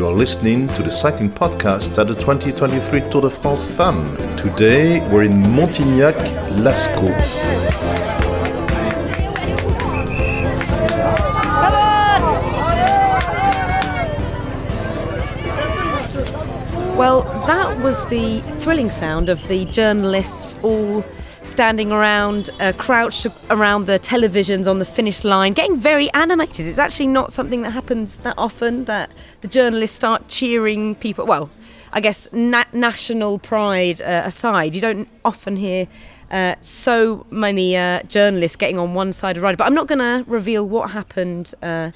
You are listening to the cycling podcast at the 2023 Tour de France Femmes. Today we're in Montignac, Lascaux. Well, that was the thrilling sound of the journalists all standing around, uh, crouched around the televisions on the finish line, getting very animated. It's actually not something that happens that often that the journalists start cheering people. Well, I guess na- national pride uh, aside, you don't often hear. Uh, so many uh, journalists getting on one side of the ride, but I'm not going to reveal what happened uh,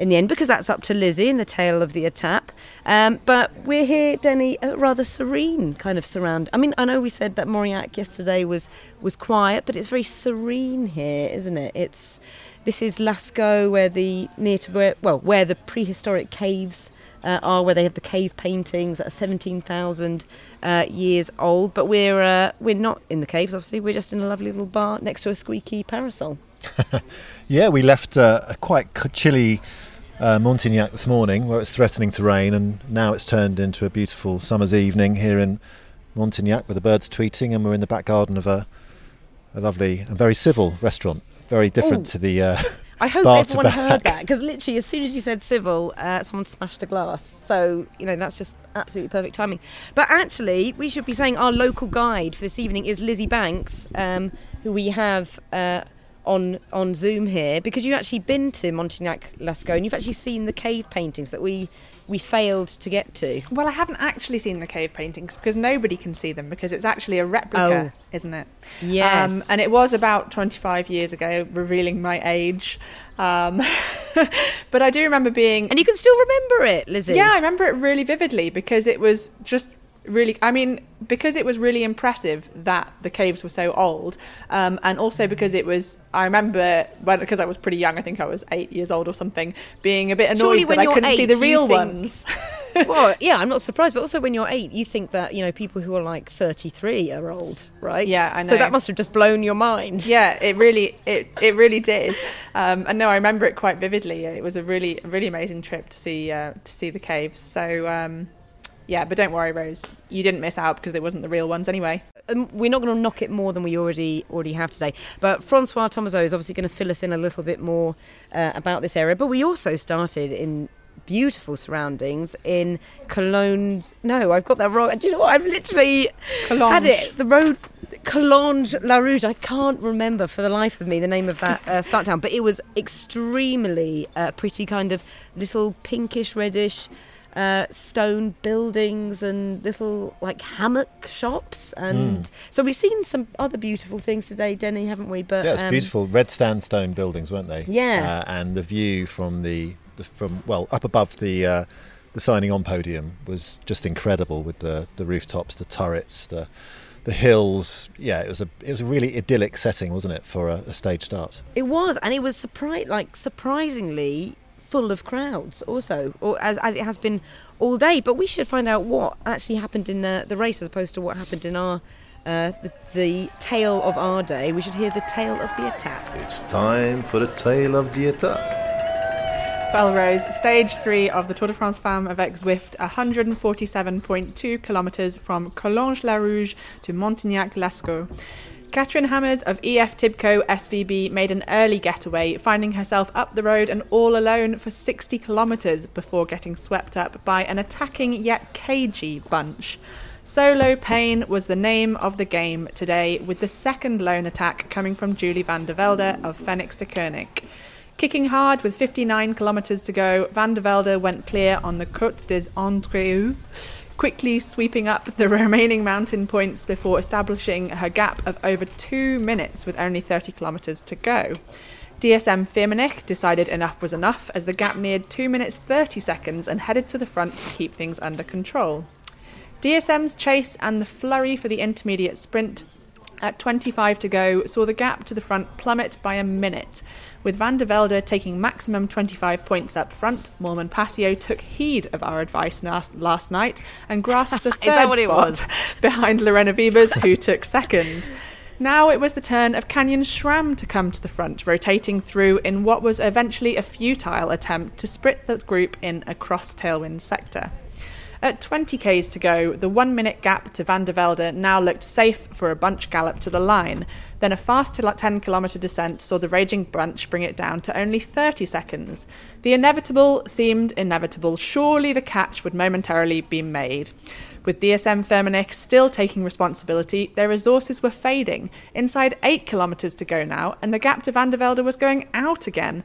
in the end because that's up to Lizzy in the tail of the attack. Um, but we're here, Denny, a rather serene kind of surround. I mean, I know we said that Mauriac yesterday was was quiet, but it's very serene here, isn't it? It's this is Lascaux, where the near to where well where the prehistoric caves. Uh, are where they have the cave paintings that are 17,000 uh, years old. But we're uh, we're not in the caves, obviously. We're just in a lovely little bar next to a squeaky parasol. yeah, we left uh, a quite chilly uh, Montignac this morning where it's threatening to rain, and now it's turned into a beautiful summer's evening here in Montignac with the birds tweeting, and we're in the back garden of a, a lovely and very civil restaurant. Very different Ooh. to the. Uh, I hope everyone heard that because literally, as soon as you said civil, uh, someone smashed a glass. So, you know, that's just absolutely perfect timing. But actually, we should be saying our local guide for this evening is Lizzy Banks, um, who we have. Uh, on on Zoom here because you've actually been to Montignac Lascaux and you've actually seen the cave paintings that we we failed to get to. Well, I haven't actually seen the cave paintings because nobody can see them because it's actually a replica, oh. isn't it? Yes. Um, and it was about 25 years ago, revealing my age. Um, but I do remember being. And you can still remember it, Lizzy? Yeah, I remember it really vividly because it was just really i mean because it was really impressive that the caves were so old um, and also because it was i remember when because i was pretty young i think i was eight years old or something being a bit annoyed that i couldn't eight, see the real think, ones. Well yeah i'm not surprised but also when you're eight you think that you know people who are like 33 are old right? Yeah i know so that must have just blown your mind. Yeah it really it, it really did. Um, and no i remember it quite vividly. It was a really really amazing trip to see uh, to see the caves. So um, yeah, but don't worry, Rose. You didn't miss out because it wasn't the real ones anyway. Um, we're not going to knock it more than we already already have today. But Francois Thomazeau is obviously going to fill us in a little bit more uh, about this area. But we also started in beautiful surroundings in Cologne. No, I've got that wrong. Do you know what? I've literally had it. The road. Collonges La Rouge. I can't remember for the life of me the name of that uh, start town, but it was extremely uh, pretty, kind of little pinkish reddish uh, stone buildings and little like hammock shops, and mm. so we've seen some other beautiful things today, Denny, haven't we? But yeah, it's um, beautiful red sandstone buildings, weren't they? Yeah, uh, and the view from the, the from well up above the. Uh, the signing on podium was just incredible with the, the rooftops, the turrets, the the hills. Yeah, it was a it was a really idyllic setting, wasn't it, for a, a stage start? It was, and it was surprise like surprisingly full of crowds also, or as, as it has been all day. But we should find out what actually happened in uh, the race as opposed to what happened in our uh, the, the tale of our day. We should hear the tale of the attack. It's time for the tale of the attack. Well, Rose, stage three of the Tour de France Femme avec Zwift, 147.2 kilometres from Collonges-la-Rouge to Montignac-Lascaux. Kathrin Hammes of EF Tibco SVB made an early getaway, finding herself up the road and all alone for 60 kilometres before getting swept up by an attacking yet cagey bunch. Solo Pain was the name of the game today, with the second lone attack coming from Julie van der Velde of Fenix-Deceuninck. Kicking hard with 59 kilometres to go, van der Velde went clear on the Côte des Andréus quickly sweeping up the remaining mountain points before establishing her gap of over two minutes with only 30 kilometres to go. DSM Firmenich decided enough was enough as the gap neared 2 minutes 30 seconds and headed to the front to keep things under control. DSM's chase and the flurry for the intermediate sprint at 25 to go saw the gap to the front plummet by a minute with Van der Velde taking maximum 25 points up front, Moolman-Pasio took heed of our advice last, last night and grasped the third spot behind Lorena Wiebes, who took second. Now it was the turn of Canyon SRAM to come to the front, rotating through in what was eventually a futile attempt to split the group in a cross tailwind sector. At 20 k's to go, the one minute gap to Van der Velde now looked safe for a bunch gallop to the line. Then a fast 10 kilometre descent saw the raging bunch bring it down to only 30 seconds. The inevitable seemed inevitable. Surely the catch would momentarily be made. With DSM Firmenich still taking responsibility, their resources were fading. Inside 8 kilometres to go now, and the gap to Van der Velde was going out again.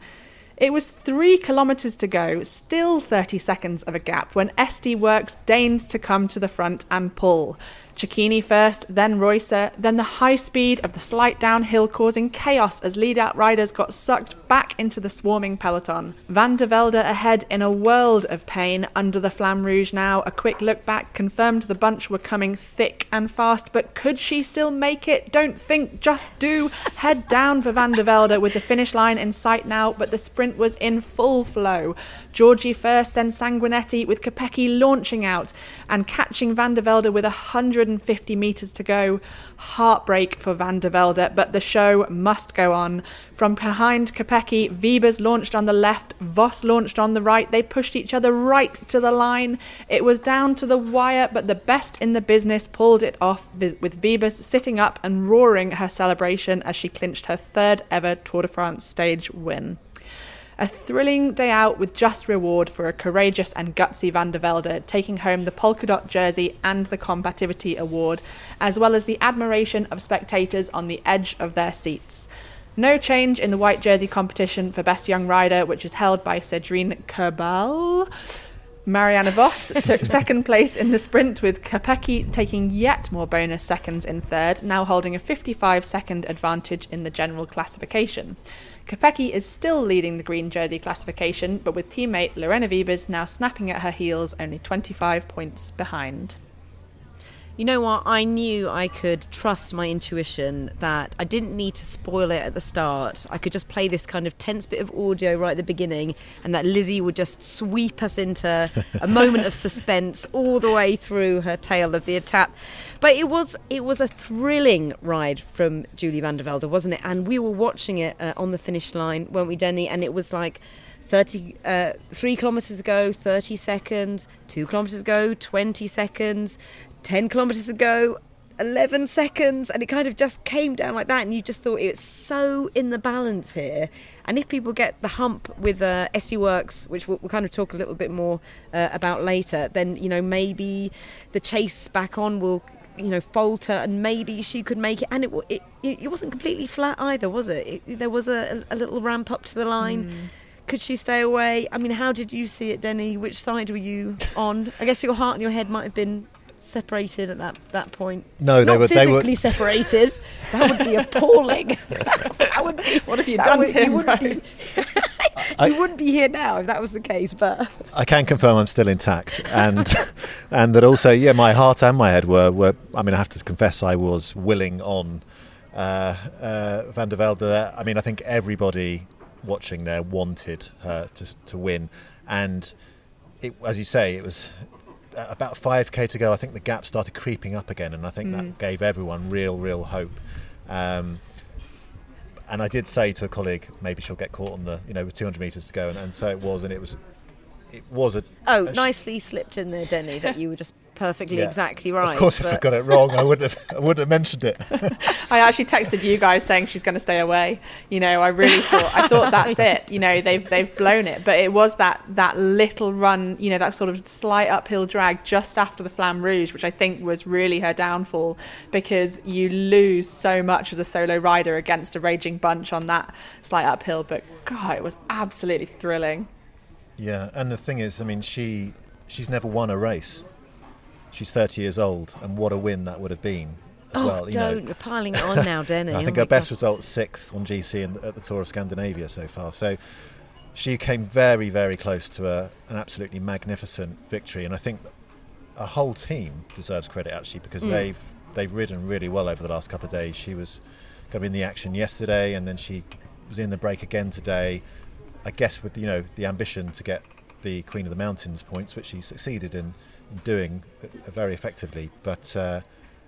It was three kilometres to go, still 30 seconds of a gap, when SD Worx deigned to come to the front and pull. Cecchini first, then Reusser, then the high speed of the slight downhill causing chaos as lead out riders got sucked back into the swarming peloton. Van der Velde ahead in a world of pain under the Flamme Rouge now. A quick look back confirmed the bunch were coming thick and fast, but could she still make it? Don't think, just do. Head down for Van der Velde with the finish line in sight now, but the sprint was in full flow. Georgi first, then Sanguinetti with Kopecky launching out and catching Van der Velde with a hundred 150 metres to go. Heartbreak for Van der Velde, but the show must go on. From behind Kopecky, Wiebes launched on the left, Vos launched on the right. They pushed each other right to the line. It was down to the wire, but the best in the business pulled it off with Wiebes sitting up and roaring her celebration as she clinched her third ever Tour de France stage win. A thrilling day out with just reward for a courageous and gutsy Van der Velde, taking home the polka dot jersey and the combativity award, as well as the admiration of spectators on the edge of their seats. No change in the white jersey competition for Best Young Rider, which is held by Cedrine Kerbaol. Marianne Vos took second place in the sprint, with Kopecky taking yet more bonus seconds in third, now holding a 55 second advantage in the general classification. Kopecky is still leading the green jersey classification, but with teammate Lorena Wiebes now snapping at her heels, only 25 points behind. You know what? I knew I could trust my intuition that I didn't need to spoil it at the start. I could just play this kind of tense bit of audio right at the beginning, and that Lizzy would just sweep us into a moment of suspense all the way through her tale of the attack. But it was it was a thrilling ride from Julie van der Velde, wasn't it? And we were watching it uh, on the finish line, weren't we, Denny? And it was like. 30, uh, three kilometres ago, 30 seconds, two kilometres ago, 20 seconds, 10 kilometres ago, 11 seconds and it kind of just came down like that and you just thought it's so in the balance here and if people get the hump with uh, SD Worx which we'll, we'll, kind of talk a little bit more uh, about later then you know maybe the chase back on will you know falter and maybe she could make it and it it, it wasn't completely flat either was it, it there was a, a, little ramp up to the line mm. Could she stay away? I mean, how did you see it, Denny? Which side were you on? I guess your heart and your head might have been separated at that, that point? No, they were physically they were separated. that would be appalling. that would be, what have you done would, to him? You wouldn't, be, I, you wouldn't be here now if that was the case. But I can confirm I'm still intact, and and that also, yeah, my heart and my head were were. I mean, I have to confess, I was willing on uh, uh, Van der Velde. I mean, I think everybody watching there wanted her to to win, and. It, as you say, it was about 5k to go, I think the gap started creeping up again, and I think mm. that gave everyone real, real hope. Um, and I did say to a colleague, maybe she'll get caught on the, you know, with 200 metres to go, and, and so it was, and it was, it was a. Oh, a nicely slipped in there, Denny, that you were just perfectly yeah. exactly right. Of course, if I got it wrong, I wouldn't have. I wouldn't have mentioned it. I actually texted you guys saying she's going to stay away. You know, I really thought I thought that's it. You know, they've they've blown it. But it was that that little run. You know, that sort of slight uphill drag just after the Flamme Rouge, which I think was really her downfall because you lose so much as a solo rider against a raging bunch on that slight uphill. But God, it was absolutely thrilling. Yeah, and the thing is, I mean, she she's never won a race she's 30 years old, and what a win that would have been as oh, well. You don't. know, You're piling on now, Denny. I think oh her best result sixth on GC in, at the Tour of Scandinavia so far. So she came very, very close to a, an absolutely magnificent victory, and I think a whole team deserves credit actually because mm. they've they've ridden really well over the last couple of days. She was kind of in the action yesterday, and then she was in the break again today. I guess with you know the ambition to get the Queen of the Mountains points, which she succeeded in doing very effectively. But uh,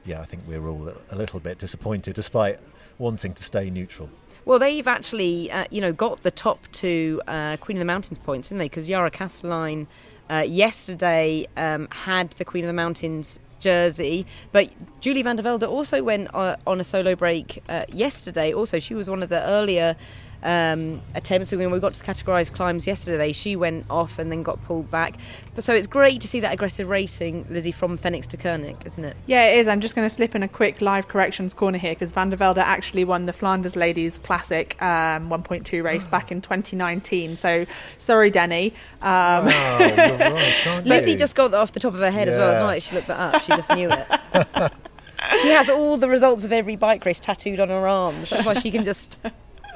yeah, I think we're all a little bit disappointed, despite wanting to stay neutral. Well, they've actually, uh, you know, got the top two uh, Queen of the Mountains points, didn't they? Because Yara Kastelijn uh, yesterday um, had the Queen of the Mountains jersey, but Julie van der Velde also went uh, on a solo break uh, yesterday. Also, she was one of the earlier um, attempts. When we got to the categorised climbs yesterday, she went off and then got pulled back. But so it's great to see that aggressive racing, Lizzy, from Fenix-Deceuninck, isn't it? Yeah, it is. I'm just going to slip in a quick live corrections corner here because Van der Velde actually won the Flanders Ladies Classic um, 1.2 race back in 2019. So sorry, Denny. Um, right, Lizzy just got that off the top of her head as well. It's not like she looked that up; she just knew it. she has all the results of every bike race tattooed on her arms. That's why she can just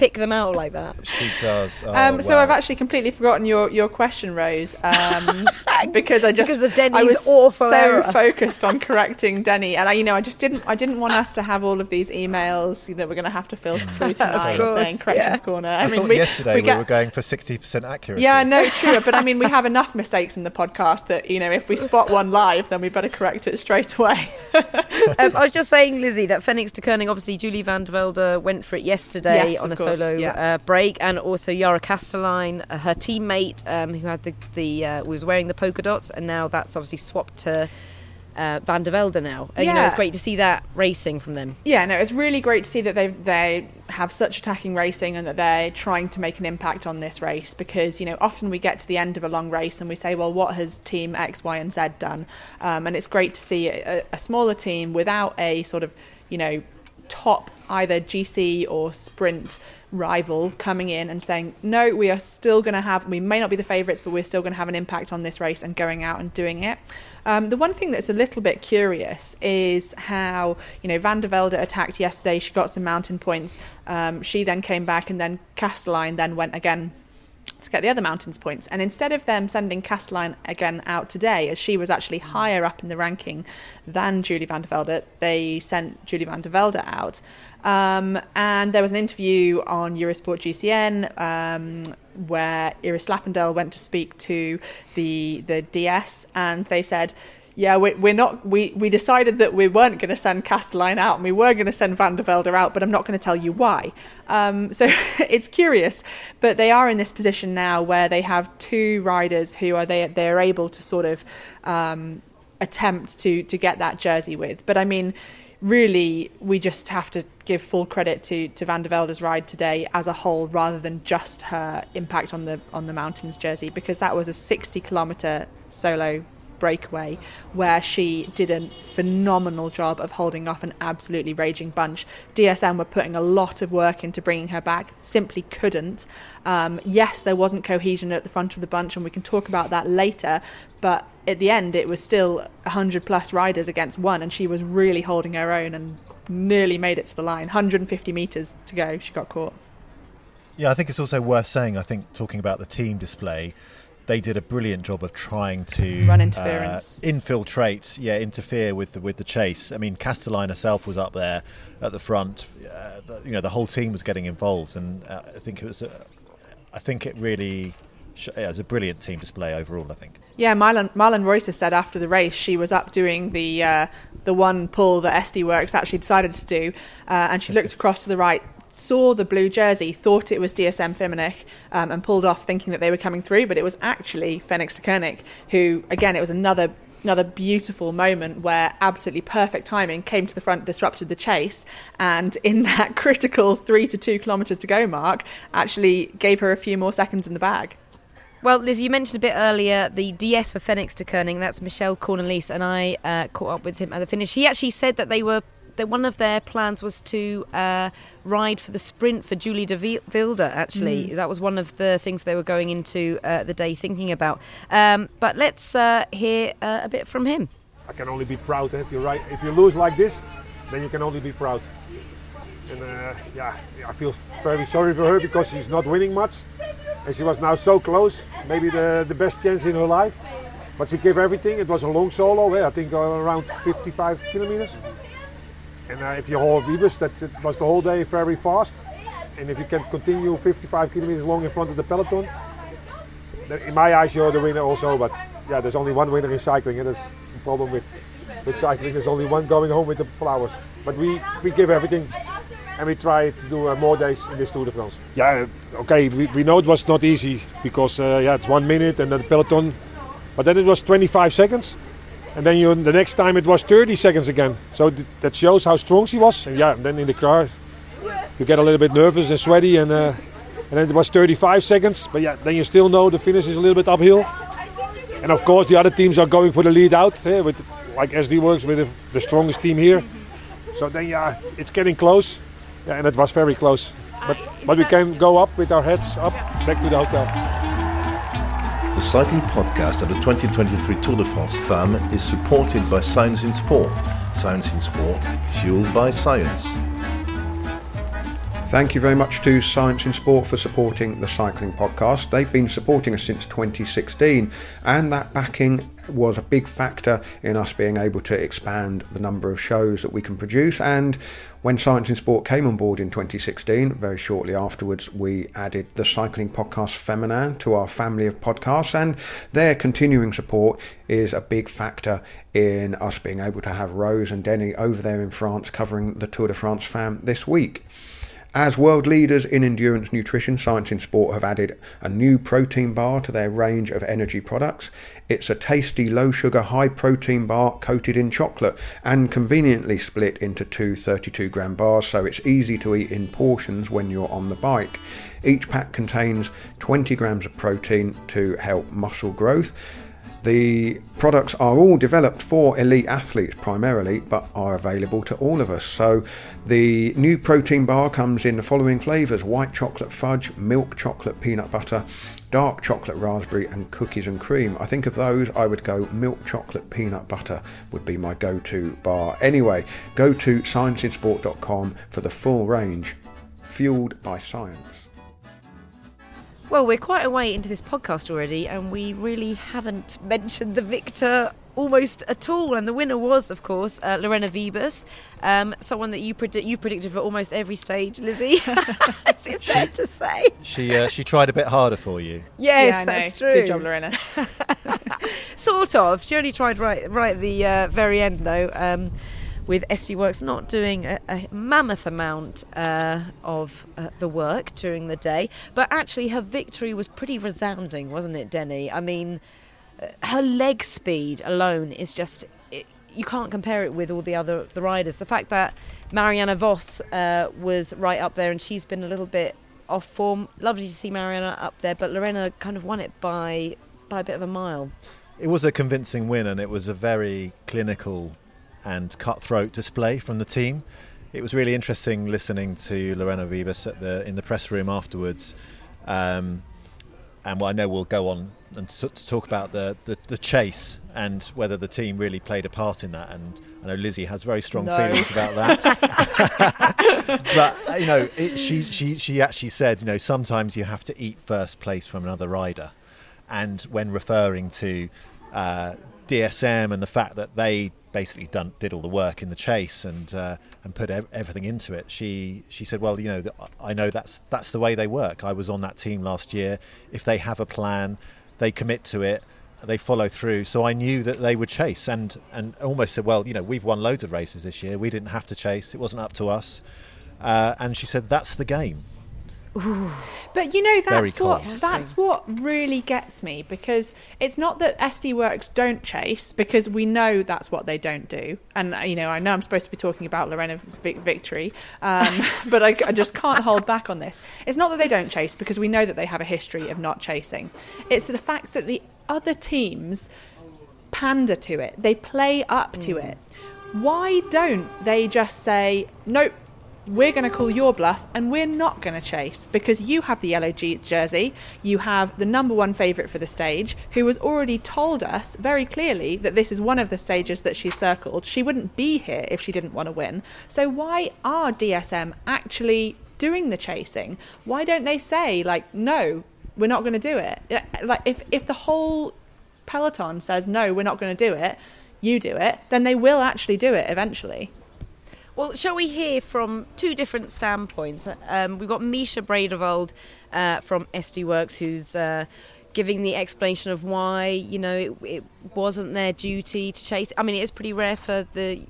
pick them out like that. She does. Oh, Um, so wow. I've actually completely forgotten your, your question, Rose, um, because I just Because of Denny's I was awful so error. focused on correcting Denny, and I, you know, I just didn't I didn't want us to have all of these emails that we're going to have to filter through tonight course, saying corrections yeah. corner. I, I mean, we, yesterday we we, were going for 60% accuracy. Yeah, no, true. But I mean, we have enough mistakes in the podcast that you know, if we spot one live, then we better correct it straight away. Um, I was just saying, Lizzy, that Fenix Fenix-Deceuninck, obviously Julie van der Velde went for it yesterday Yes, on a course, solo yeah. uh, break, and also Yara Kastelijn, uh, her teammate, um, who had the the uh, was wearing the polka dots, and now that's obviously swapped to. Uh, Van der Velde now. Uh, You know, it's great to see that racing from them. Yeah, no, it's really great to see that they they have such attacking racing and that they're trying to make an impact on this race because you know often we get to the end of a long race and we say, well, what has Team X, Y, and Z done? Um, and it's great to see a, a smaller team without a sort of you know top either GC or sprint rival coming in and saying, no, we are still going to have, we may not be the favourites, but we're still going to have an impact on this race and going out and doing it. Um, the one thing that's a little bit curious is how, you know, Van der Velde attacked yesterday. She got some mountain points. Um, she then came back and then Kastelijn then went again to get the other mountains points. And instead of them sending Kastelijn again out today, as she was actually higher up in the ranking than Julie van der Velde, they sent Julie van der Velde out. Um, and there was an interview on Eurosport GCN um, where Iris Slappendel went to speak to the the DS, and they said. Yeah, we, we're not. We, we decided that we weren't going to send Kastelijn out, and we were going to send Van der Velde out, but I'm not going to tell you why. Um, so it's curious, but they are in this position now where they have two riders who are they they are able to sort of um, attempt to to get that jersey with. But I mean, really, we just have to give full credit to to Van der Velde's ride today as a whole, rather than just her impact on the on the mountains jersey, because that was a 60 kilometer solo breakaway where she did a phenomenal job of holding off an absolutely raging bunch. DSM were putting a lot of work into bringing her back, simply couldn't. Um, yes, there wasn't cohesion at the front of the bunch, and we can talk about that later, but at the end, it was still 100 plus riders against one, and she was really holding her own and nearly made it to the line. 150 metres to go, she got caught. Yeah, I think it's also worth saying, I think, talking about the team display, they did a brilliant job of trying to Run uh, infiltrate, yeah, interfere with the, with the chase. I mean, Kastelijn herself was up there at the front. Uh, the, you know, the whole team was getting involved, and uh, I think it was, a, I think it really, sh- yeah, it was a brilliant team display overall. I think. Yeah, Marlen, Marlen Reusser has said after the race she was up doing the uh, the one pull that SD Worx actually decided to do, uh, and she looked across to the right, saw the blue jersey, thought it was DSM Firmenich, um, and pulled off thinking that they were coming through, but it was actually Fenix-Deceuninck, who again it was another another beautiful moment where absolutely perfect timing came to the front, disrupted the chase, and in that critical three to two kilometre to go mark, actually gave her a few more seconds in the bag. Well, Liz, you mentioned a bit earlier the DS for Fenix-Deceuninck. That's Michelle Cornelis, and I uh, caught up with him at the finish. He actually said that they were that one of their plans was to uh, ride for the sprint for Julie de Vilder, Vilde. Actually, that was one of the things they were going into uh, the day thinking about. Um, but let's uh, hear uh, a bit from him. I can only be proud. If you right, if you lose like this, then you can only be proud. And uh, yeah, I feel very sorry for her because she's not winning much, and she was now so close, maybe the the best chance in her life. But she gave everything. It was a long solo, eh, I think uh, around 55 kilometers. And uh, if you hold Vibus, that's it was the whole day very fast. And if you can continue 55 kilometers long in front of the peloton, in my eyes you're the winner also. But yeah, there's only one winner in cycling, and that's the problem with with cycling. There's only one going home with the flowers. But we, we give everything and we try to do uh, more days in this Tour de France. Yeah, okay, we, we know it was not easy because uh, yeah, it's one minute and then the peloton, but then it was 25 seconds, and then you the next time it was 30 seconds again. So th- that shows how strong she was. And yeah, and then in the car, you get a little bit nervous and sweaty, and uh, and then it was 35 seconds. But yeah, then you still know the finish is a little bit uphill. And of course, the other teams are going for the lead out eh, with like SD Worx with the, the strongest team here. So then yeah, it's getting close. Yeah, and it was very close. But but we can go up with our heads up back to the hotel. The cycling podcast of the 2023 Tour de France Femmes is supported by Science in Sport. Science in Sport, fueled by science. Thank you very much to Science in Sport for supporting the cycling podcast. They've been supporting us since 2016, and that backing was a big factor in us being able to expand the number of shows that we can produce. And when Science in Sport came on board in 2016, very shortly afterwards, we added the cycling podcast Feminin to our family of podcasts, and their continuing support is a big factor in us being able to have Rose and Denny over there in France covering the Tour de France Femmes this week. As world leaders in endurance nutrition, Science in Sport have added a new protein bar to their range of energy products. It's a tasty, low sugar, high protein bar coated in chocolate and conveniently split into two 32 gram bars so it's easy to eat in portions when you're on the bike. Each pack contains 20 grams of protein to help muscle growth. The products are all developed for elite athletes primarily, but are available to all of us. So, the new protein bar comes in the following flavours white chocolate fudge, milk chocolate peanut butter, dark chocolate raspberry, and cookies and cream. I think of those, I would go milk chocolate peanut butter, would be my go to bar. Anyway, go to scienceinsport.com for the full range, fueled by science. Well, we're quite a way into this podcast already, and we really haven't mentioned the victor almost at all. And the winner was, of course, uh, Lorena Wiebes, um, someone that you predict you predicted for almost every stage, Lizzy. Is it fair to say? She uh, she tried a bit harder for you. Yes, Yeah, I know. that's true. Good job, Lorena. sort of. She only tried right right at the uh, very end though. Um, with SD Worx not doing a, a mammoth amount uh, of uh, the work during the day, but actually her victory was pretty resounding, wasn't it, Denny? I mean, uh, her leg speed alone is just. It, you can't compare it with all the other the riders. The fact that Marianne Vos uh, was right up there and she's been a little bit off form. Lovely to see Marianne up there, but Lorena kind of won it by by a bit of a mile. It was a convincing win, and it was a very clinical and cutthroat display from the team. It was really interesting listening to Lorena Wiebes at the in the press room afterwards, um, and I know we'll go on and to, to talk about the, the, the chase and whether the team really played a part in that. And I know Lizzy has very strong No. feelings about that. but you know, it, she she she actually said, you know, sometimes you have to eat first place from another rider, and when referring to uh, DSM and the fact that they basically done did all the work in the chase and uh, and put ev- everything into it. She she said, well, you know, th- I know that's that's the way they work. I was on that team last year. If they have a plan, they commit to it. They follow through. So I knew that they would chase and and almost said, well, you know, we've won loads of races this year. We didn't have to chase. It wasn't up to us. Uh, and she said, that's the game. But you know that's what that's what really gets me because it's not that SD Worx don't chase because we know that's what they don't do, and uh, you know I know I'm supposed to be talking about Lorena's vic- victory, um, but I, I just can't hold back on this. It's not that they don't chase because we know that they have a history of not chasing. It's the fact that the other teams pander to it, they play up to it. Why don't they just say nope? We're going to call your bluff and we're not going to chase because you have the yellow jersey. You have the number one favourite for the stage who has already told us very clearly that this is one of the stages that she circled. She wouldn't be here if she didn't want to win. So, why are DSM actually doing the chasing? Why don't they say, like, no, we're not going to do it? Like, if, if the whole peloton says, no, we're not going to do it, you do it, then they will actually do it eventually. Well, shall we hear from two different standpoints? Um, we've got Mischa Bredewold uh, from SD Worx, who's uh, giving the explanation of why you know it, it wasn't their duty to chase. I mean, it is pretty rare for the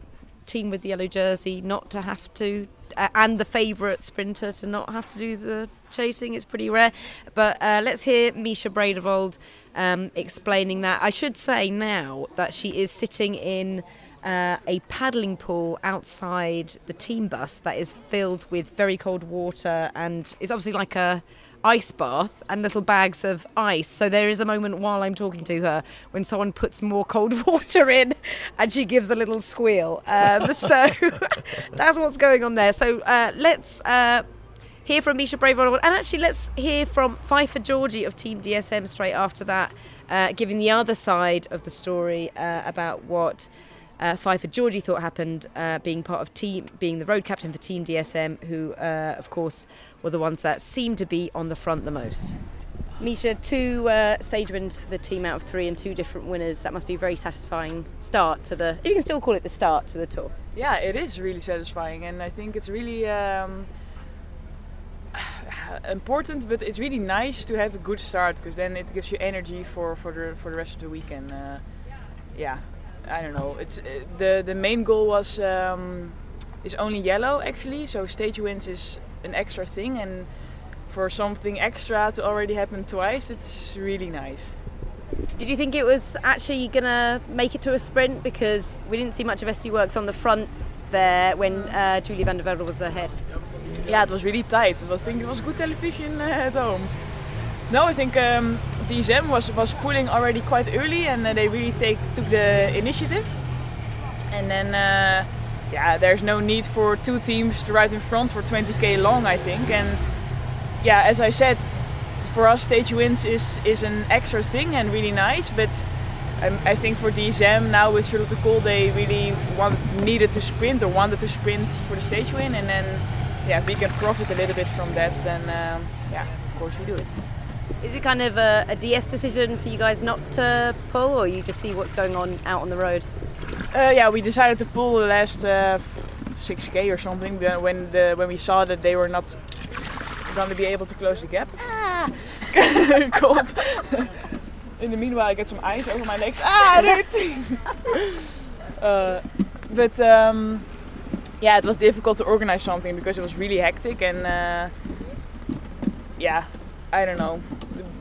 team with the yellow jersey not to have to, uh, and the favourite sprinter to not have to do the chasing. It's pretty rare. But uh, let's hear Mischa Bredewold um, explaining that. I should say now that she is sitting in. Uh, a paddling pool outside the team bus that is filled with very cold water and it's obviously like a ice bath and little bags of ice. So there is a moment while I'm talking to her when someone puts more cold water in and she gives a little squeal. Um, so that's what's going on there. So uh, let's. Uh, hear from Mischa Bredewold, and actually let's hear from Pfeiffer Georgi of Team DSM straight after that, uh, giving the other side of the story uh, about what uh, for Georgi. thought happened, uh, being part of team, being the road captain for Team DSM, who uh, of course were the ones that seemed to be on the front the most. Mischa, two uh, stage wins for the team out of three and two different winners. That must be a very satisfying start to the. You can still call it the start to the tour. Yeah, it is really satisfying, and I think it's really um, important. But it's really nice to have a good start because then it gives you energy for, for the for the rest of the weekend. Uh, yeah, I don't know. It's uh, the the main goal was um, is only yellow actually. So stage wins is an extra thing, and for something extra to already happen twice, it's really nice. Did you think it was actually gonna make it to a sprint because we didn't see much of SD Worx on the front there when uh, Julie van der Velde was ahead? Yeah, it was really tight. It was I think it was good television uh, at home. No, I think um, DSM was was pulling already quite early, and uh, they really take took the initiative. And then, uh, yeah, there's no need for two teams to ride in front for 20k long, I think. And yeah, as I said, for us, stage wins is is an extra thing and really nice. But um, I think for DSM now with Charlotte Kool, they really want, needed to sprint or wanted to sprint for the stage win, and then yeah, we can profit a little bit from that. Then um, yeah, of course we do it. Is it kind of a, a, DS decision for you guys not to pull, or you just see what's going on out on the road? Uh, yeah, we decided to pull the last uh, 6k or something when the when we saw that they were not going to be able to close the gap. Ah, cold. In the meanwhile, I get some ice over my legs. Ah, uh, but um, yeah, it was difficult to organize something because it was really hectic and uh, yeah, I don't know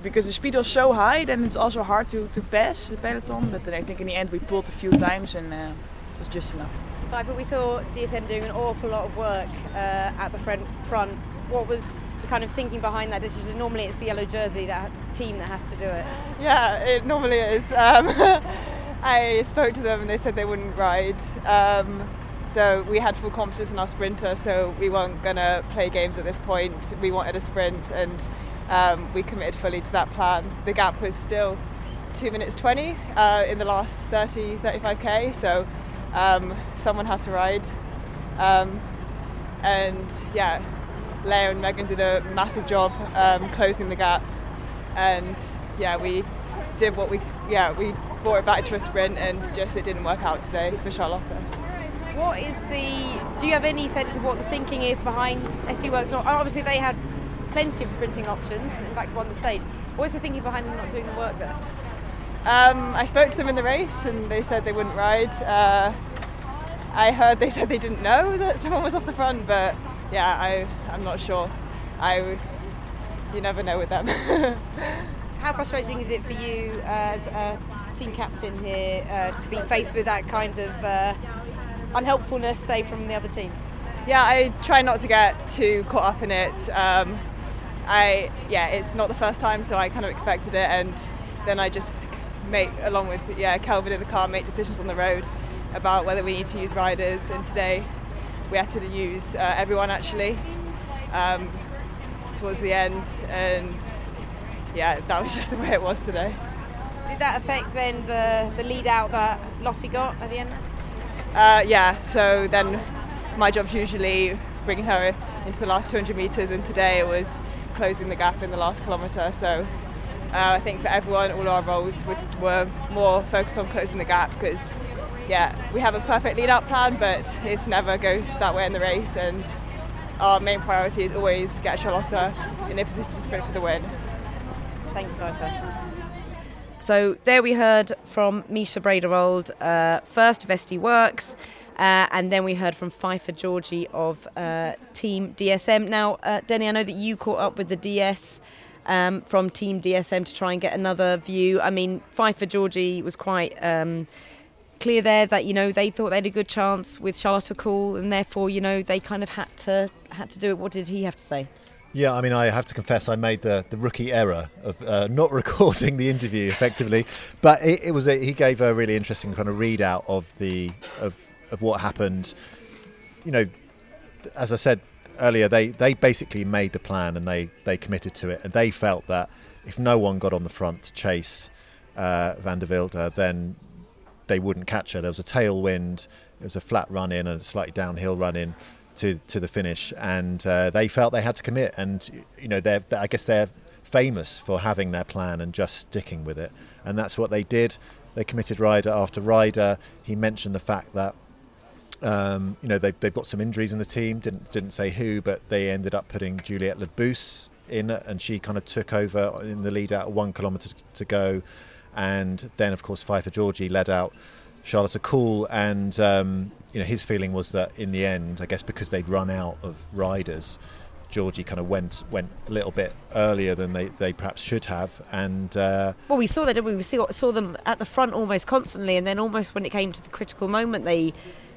because the speed was so high, then it's also hard to, to pass the peloton. But then I think in the end we pulled a few times and uh, it was just enough. I thought we saw DSM doing an awful lot of work uh, at the front. Front. What was the kind of thinking behind that decision? Normally, it's the yellow jersey that team that has to do it. Yeah, it normally is. Um, I spoke to them and they said they wouldn't ride. Um, so we had full confidence in our sprinter, so we weren't gonna play games at this point. We wanted a sprint, and um, we committed fully to that plan. The gap was still two minutes 20 uh, in the last 30, 35k, so um, someone had to ride. Um, and yeah, Leo and Megan did a massive job um, closing the gap. And yeah, we did what we, yeah, we brought it back to a sprint and just it didn't work out today for Charlotte. What is the, do you have any sense of what the thinking is behind Worx? Not, obviously they had plenty of sprinting options, and in fact won the stage. What was the thinking behind them not doing the work there? Um, I spoke to them in the race, and they said they wouldn't ride. Uh, I heard they said they didn't know that someone was off the front, but yeah, I I'm not sure. I you never know with them. How frustrating is it for you uh, as a team captain here uh, to be faced with that kind of uh, unhelpfulness, say, from the other teams? Yeah, I try not to get too caught up in it. Um, I yeah, it's not the first time, so I kind of expected it, and then I just make along with yeah Kelvin in the car make decisions on the road about whether we need to use riders. And today we had to use uh, everyone actually um, towards the end, and yeah, that was just the way it was today. Did that affect then the the lead out that Lottie got at the end? Uh, yeah, so then my job's usually bringing her into the last 200 metres, and today it was closing the gap in the last kilometre. So uh, I think for everyone, all our roles would, were more focused on closing the gap because, yeah, we have a perfect lead out plan, but it never goes that way in the race. And our main priority is always get Charlotta in a position to sprint for the win. Thanks, Pfeiffer. So there we heard from Mischa Bredewold, uh, first SD Worx. Uh, and then we heard from Pfeiffer Georgi of uh, Team DSM. Now, uh, Denny, I know that you caught up with the DS um, from Team DSM to try and get another view. I mean, Pfeiffer Georgi was quite um, clear there that you know they thought they had a good chance with Charlotte Kool, and therefore you know they kind of had to had to do it. What did he have to say? Yeah, I mean, I have to confess, I made the, the rookie error of uh, not recording the interview effectively, but it, it was a, he gave a really interesting kind of readout of the of of what happened. You know, as I said earlier, they, they basically made the plan and they, they committed to it. And they felt that if no one got on the front to chase uh, Van der Wilde, then they wouldn't catch her. There was a tailwind, it was a flat run in and a slightly downhill run in to, to the finish. And uh, they felt they had to commit. And, you know, they're, I guess they're famous for having their plan and just sticking with it. And that's what they did. They committed rider after rider. He mentioned the fact that um, you know, they've, they've got some injuries in the team. Didn't didn't say who, but they ended up putting Juliette Labous in, and she kind of took over in the lead out one kilometre to go, and then of course Pfeiffer Georgi led out Charlotte Kool, and um, you know his feeling was that in the end, I guess because they'd run out of riders. Georgi kind of went went a little bit earlier than they, they perhaps should have, and uh, well, we saw that, didn't we? We saw, saw them at the front almost constantly, and then almost when it came to the critical moment, they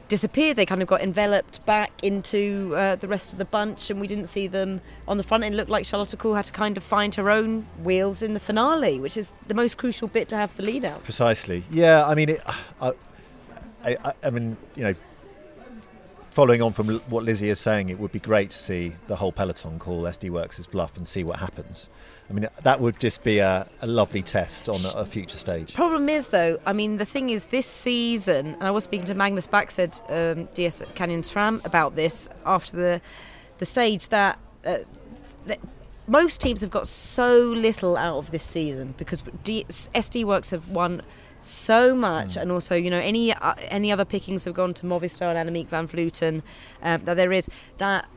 disappeared. They kind of got enveloped back into uh, the rest of the bunch, and we didn't see them on the front. It looked like Charlotte Kool had to kind of find her own wheels in the finale, which is the most crucial bit to have the lead out. Precisely. Yeah, I mean, it, I, I, I mean, you know, following on from what Lizzy is saying, it would be great to see the whole peloton call SD Worx' bluff and see what happens. I mean, that would just be a, a lovely test on a, a, future stage. Problem is, though, I mean, the thing is, this season, and I was speaking to Magnus Bäckstedt, um, DS at Canyon SRAM, about this after the the stage that, uh, that most teams have got so little out of this season because D- SD Worx have won so much, mm. and also you know any uh, any other pickings have gone to Movistar and Annemiek van Vleuten. Uh, that there is that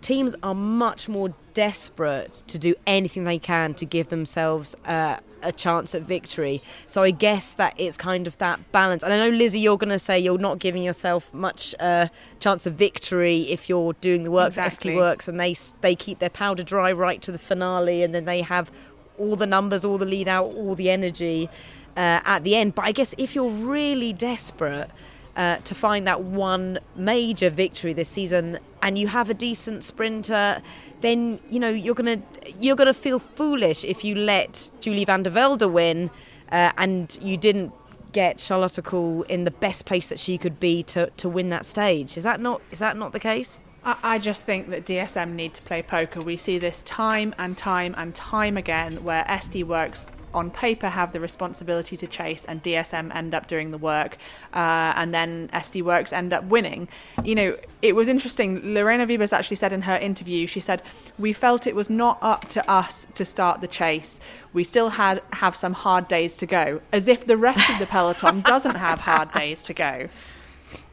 teams are much more desperate to do anything they can to give themselves uh, a chance at victory. So I guess that it's kind of that balance. And I know Lizzy, you're going to say you're not giving yourself much uh, chance of victory if you're doing the work exactly. for SD Worx, and they they keep their powder dry right to the finale, and then they have all the numbers, all the lead out, all the energy uh, at the end. But I guess if you're really desperate uh, to find that one major victory this season, and you have a decent sprinter, then you know you're gonna you're gonna feel foolish if you let Julie van der Velde win, uh, and you didn't get Charlotte Kool in the best place that she could be to, to win that stage. Is that not is that not the case? I just think that DSM need to play poker. We see this time and time and time again where SD Worx on paper have the responsibility to chase and DSM end up doing the work uh, and then SD Worx end up winning. You know, it was interesting. Lorena Wiebes actually said in her interview, she said, We felt it was not up to us to start the chase. We still had have some hard days to go, as if the rest of the peloton doesn't have hard days to go.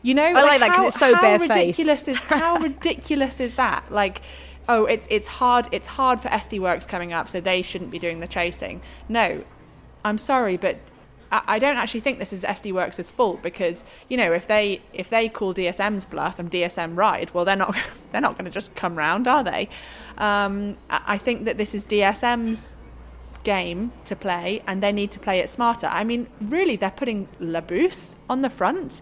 You know, I like, like that because it's so how ridiculous is how ridiculous is that? Like, oh, it's it's hard it's hard for SD Worx coming up, so they shouldn't be doing the chasing. No, I'm sorry, but I, I don't actually think this is SD Worx' fault because you know if they if they call DSM's bluff and DSM ride, well they're not they're not going to just come round, are they? Um, I think that this is DSM's game to play, and they need to play it smarter. I mean, really, they're putting Labous on the front.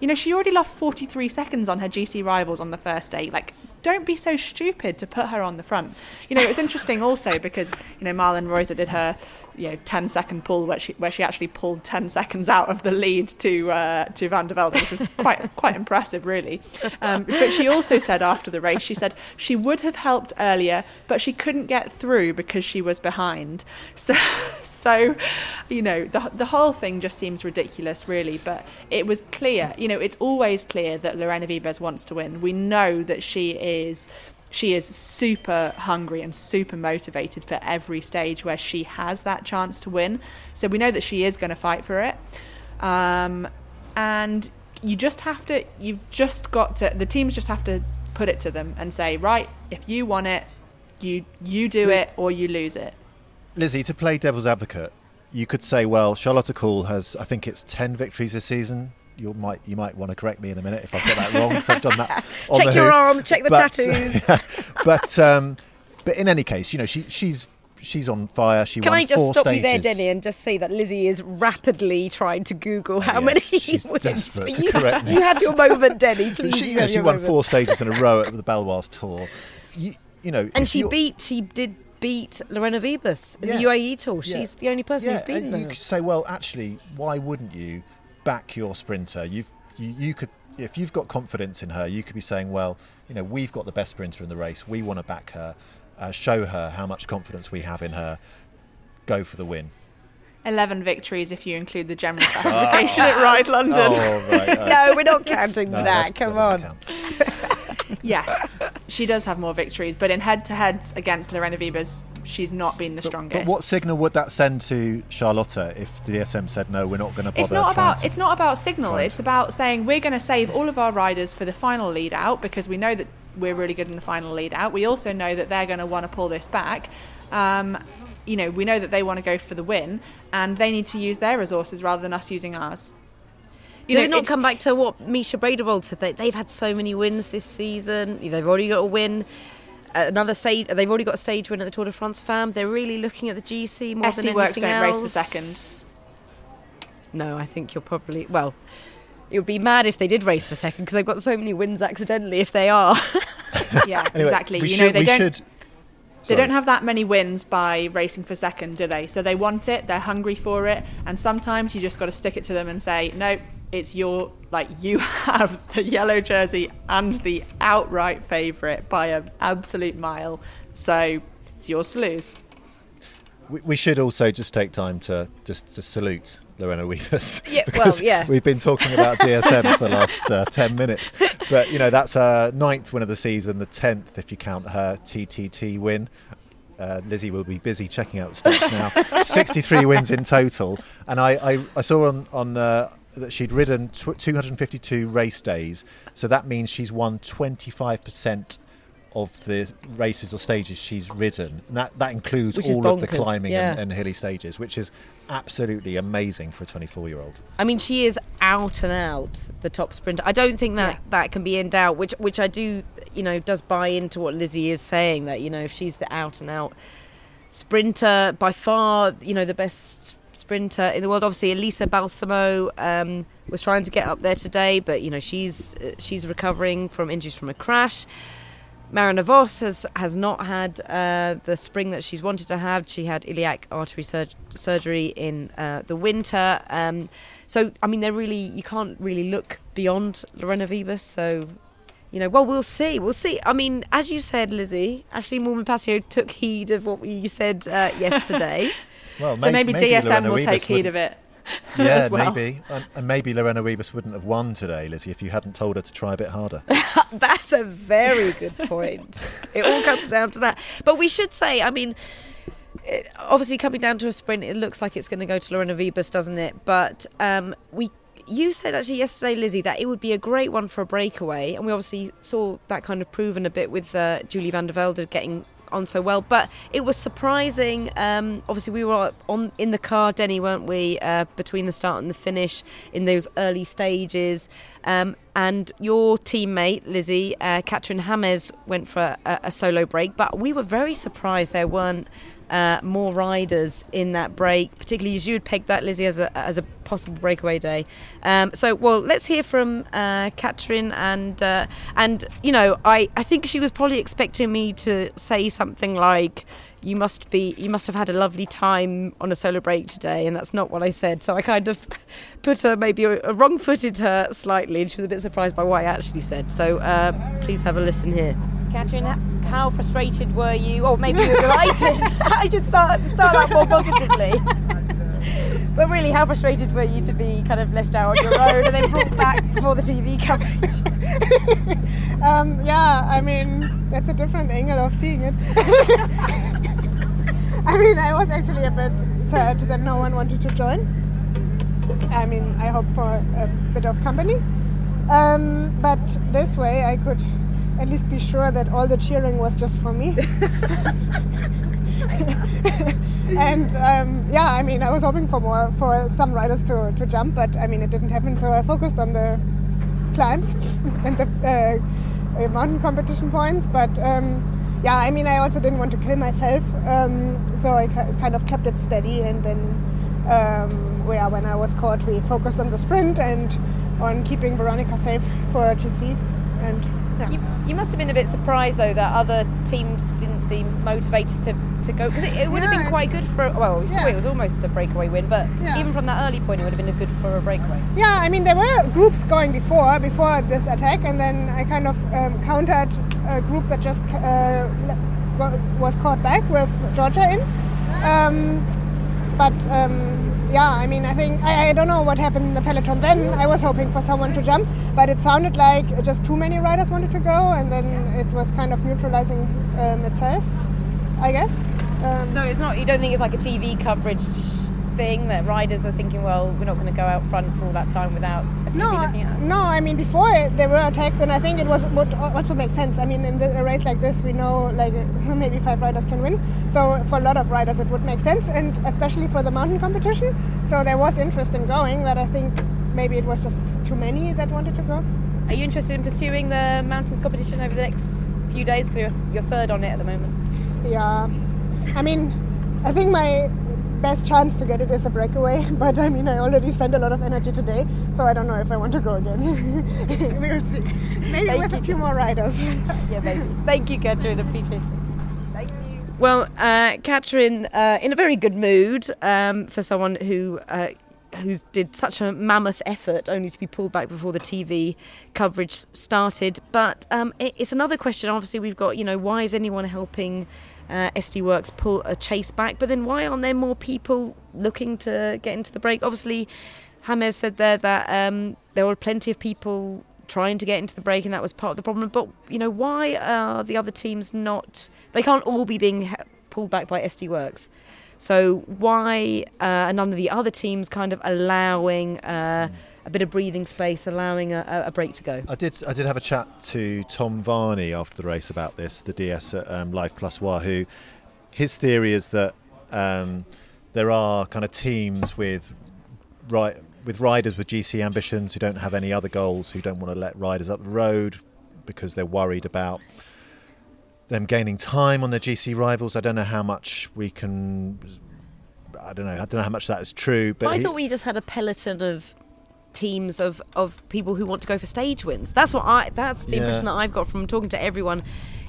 You know, she already lost 43 seconds on her GC rivals on the first day. Like, don't be so stupid to put her on the front. You know, it's interesting also because, you know, Marlen Reusser did her you know 10 second pull where she where she actually pulled 10 seconds out of the lead to uh, to Van der Velde, which was quite quite impressive, really. Um, but she also said after the race, she said she would have helped earlier, but she couldn't get through because she was behind. So, so you know, the the whole thing just seems ridiculous, really. But it was clear, you know, it's always clear that Lorena Wiebes wants to win. We know that she is she is super hungry and super motivated for every stage where she has that chance to win. So we know that she is going to fight for it. Um, and you just have to, you've just got to, the teams just have to put it to them and say, right, if you want it, you you do it or you lose it. Lizzy, to play devil's advocate, you could say, well, Charlotte Kool has, I think it's 10 victories this season. You might you might want to correct me in a minute if I've got that wrong. I've done that. On check the your hoof. arm, check the But- tattoos. but um, but in any case, you know, she she's she's on fire. She Can I just stop stages. you there, Denny, and just say that Lizzy is rapidly trying to Google how Yes, many she's wins. you, correct me. you have your moment, Denny. Please, she, you know, she won moment. four stages in a row at the Baloise Tour. You, you know, and she beat. She did beat Lorena Wiebes in Yeah. the UAE tour. Yeah. She's the only person yeah, who's beaten and you could say, well, actually, why wouldn't you back your sprinter? You've you, you could if you've got confidence in her, you could be saying, well, you know, we've got the best sprinter in the race. We want to back her, uh, show her how much confidence we have in her. Go for the win. 11 victories if you include the general classification at Ride London. Oh, right. No, we're not counting no, that. Come that on. Yes, she does have more victories, but in head to heads against Lorena Wiebes, she's not been the strongest. But what signal would that send to Charlotta if the DSM said no, we're not going to bother? it's not about it's not about signal. It's about saying we're going to save all of our riders for the final lead out because we know that we're really good in the final lead out. We also know that they're going to want to pull this back. Um, you know, we know that they want to go for the win, and they need to use their resources rather than us using ours. You Did know, not it's- come back to what Mischa Bredewold said? They, they've had so many wins this season. They've already got a win. uh, Another stage. They've already got a stage win at the Tour de France Femmes. They're really looking at the GC more than SD Worx anything don't race for else. second. No, I think you're probably well. It would be mad if they did race for second because they've got so many wins accidentally. If they are, Yeah, Anyway, exactly. We you should, know, they we don't. should. They don't have that many wins by racing for second, do they? So they want it, they're hungry for it, and sometimes you just got to stick it to them and say, no, it's your, like, you have the yellow jersey and the outright favourite by an absolute mile. So it's yours to lose. We, we should also just take time to just to salute Lorena Wiebes. Yeah, well, yeah. We've been talking about DSM for the last uh, 10 minutes. But, you know, that's her ninth win of the season, the 10th if you count her TTT win. Uh, Lizzy will be busy checking out the stats now. 63 wins in total. And I, I, I saw on, on uh, that she'd ridden tw- 252 race days. So that means she's won 25% of the races or stages she's ridden. And that, that includes Which is all of the climbing yeah. and, and hilly stages, which is absolutely amazing for a 24 year old. I mean, she is out and out the top sprinter. I don't think that Yeah. that can be in doubt. Which which I do, you know, does buy into what Lizzy is saying that you know if she's the out and out sprinter by far, you know, the best sprinter in the world. Obviously, Elisa Balsamo um, was trying to get up there today, but you know she's uh, she's recovering from injuries from a crash. Marianne Vos has, has not had uh, the spring that she's wanted to have. She had iliac artery sur- surgery in uh, the winter. Um, so, I mean, they're really, you can't really look beyond Lorena Wiebes. So, you know, well, we'll see. We'll see. I mean, as you said, Lizzy, Ashley Mormon Passio took heed of what we said uh, yesterday. Well, So maybe, DSM Lorena will take heed of it. Yeah, well. maybe. And, and maybe Lorena Wiebes wouldn't have won today, Lizzy, if you hadn't told her to try a bit harder. That's a very good point. it all comes down to that. But we should say, I mean, it, obviously coming down to a sprint, it looks like it's going to go to Lorena Wiebes, doesn't it? But um, we. You said actually yesterday, Lizzy, that it would be a great one for a breakaway, and we obviously saw that kind of proven a bit with uh, Julie van der Velde getting on so well. But it was surprising. Um, obviously, we were on in the car, Denny, weren't we? Uh, between the start and the finish in those early stages. Um, and your teammate Lizzy, uh, Kathrin Hammes, went for a, a solo break. But we were very surprised there weren't. Uh, more riders in that break, particularly as you would pegged that Lizzy as a as a possible breakaway day. Um, so, well, let's hear from uh, and uh, and you know, I I think she was probably expecting me to say something like. You must be. You must have had a lovely time on a solo break today, and that's not what I said. So I kind of put her maybe a, wrong-footed her slightly, and she was a bit surprised by what I actually said. So uh, please have a listen here. Kathrin, how frustrated were you? Or maybe you were delighted. I should start start that more positively. But really, how frustrated were you to be kind of left out on your own and then brought back before the TV coverage? Um, yeah, I mean, that's a different angle of seeing it. I mean, I was actually a bit sad that no one wanted to join. I mean, I hope for a bit of company. Um, but this way, I could at least be sure that all the cheering was just for me. and um, yeah, I mean, I was hoping for more for some riders to, to jump, but I mean, it didn't happen. So I focused on the climbs and the uh, mountain competition points. But um, yeah, I mean, I also didn't want to kill myself, um, so I kind of kept it steady. And then, um, yeah, when I was caught, we focused on the sprint and on keeping Veronica safe for GC. And You, you, must have been a bit surprised though that other teams didn't seem motivated to, to go because it, it, would yeah, have been quite good for well we saw yeah. it was almost a breakaway win but yeah. even from that early point it would have been good for a breakaway yeah I mean there were groups going before before this attack and then I kind of um, countered a group that just uh, was caught back with Georgia in um, but um, yeah, I mean, I think I, I, don't know what happened in the peloton then. I was hoping for someone to jump, but it sounded like just too many riders wanted to go, and then it was kind of neutralizing um, itself, I guess. Um, so it's not. You don't think it's like a TV coverage thing that riders are thinking, well, we're not going to go out front for all that time without a TV no, looking at us? No, I mean, before it, there were attacks, and I think it was would also make sense. I mean, in the, a race like this, we know like maybe five riders can win. So for a lot of riders, it would make sense, and especially for the mountain competition. So there was interest in going, but I think maybe it was just too many that wanted to go. Are you interested in pursuing the mountains competition over the next few days? Because you're, you're third on it at the moment. Yeah, I mean, I think my best chance to get it is a breakaway, but I mean, I already spent a lot of energy today, so I don't know if I want to go again. we'll see. Maybe Thank with you. a few more riders. yeah, maybe. Thank you, Kathrin. Appreciate it. Thank you. Well, uh, Kathrin, uh, in a very good mood um, for someone who. Uh, who did such a mammoth effort only to be pulled back before the TV coverage started. But um, it's another question. Obviously, we've got, you know, why is anyone helping uh, SD Worx pull a chase back. But then why aren't there more people looking to get into the break? Obviously, James said there that um, there were plenty of people trying to get into the break, and that was part of the problem. But you know, why are the other teams not? They can't all be being pulled back by SD Worx. So why uh, are none of the other teams kind of allowing? Uh, mm a bit of breathing space, allowing a, a, break to go. I did. I did have a chat to Tom Varney after the race about this, the DS at um, Lifeplus Wahoo. His theory is that um, there are kind of teams with right with riders with GC ambitions who don't have any other goals, who don't want to let riders up the road because they're worried about them gaining time on their GC rivals. I don't know how much we can. I don't know. I don't know how much that is true. But I he, thought we just had a peloton of teams of, of people who want to go for stage wins. That's what I. That's the yeah. impression that I've got from talking to everyone.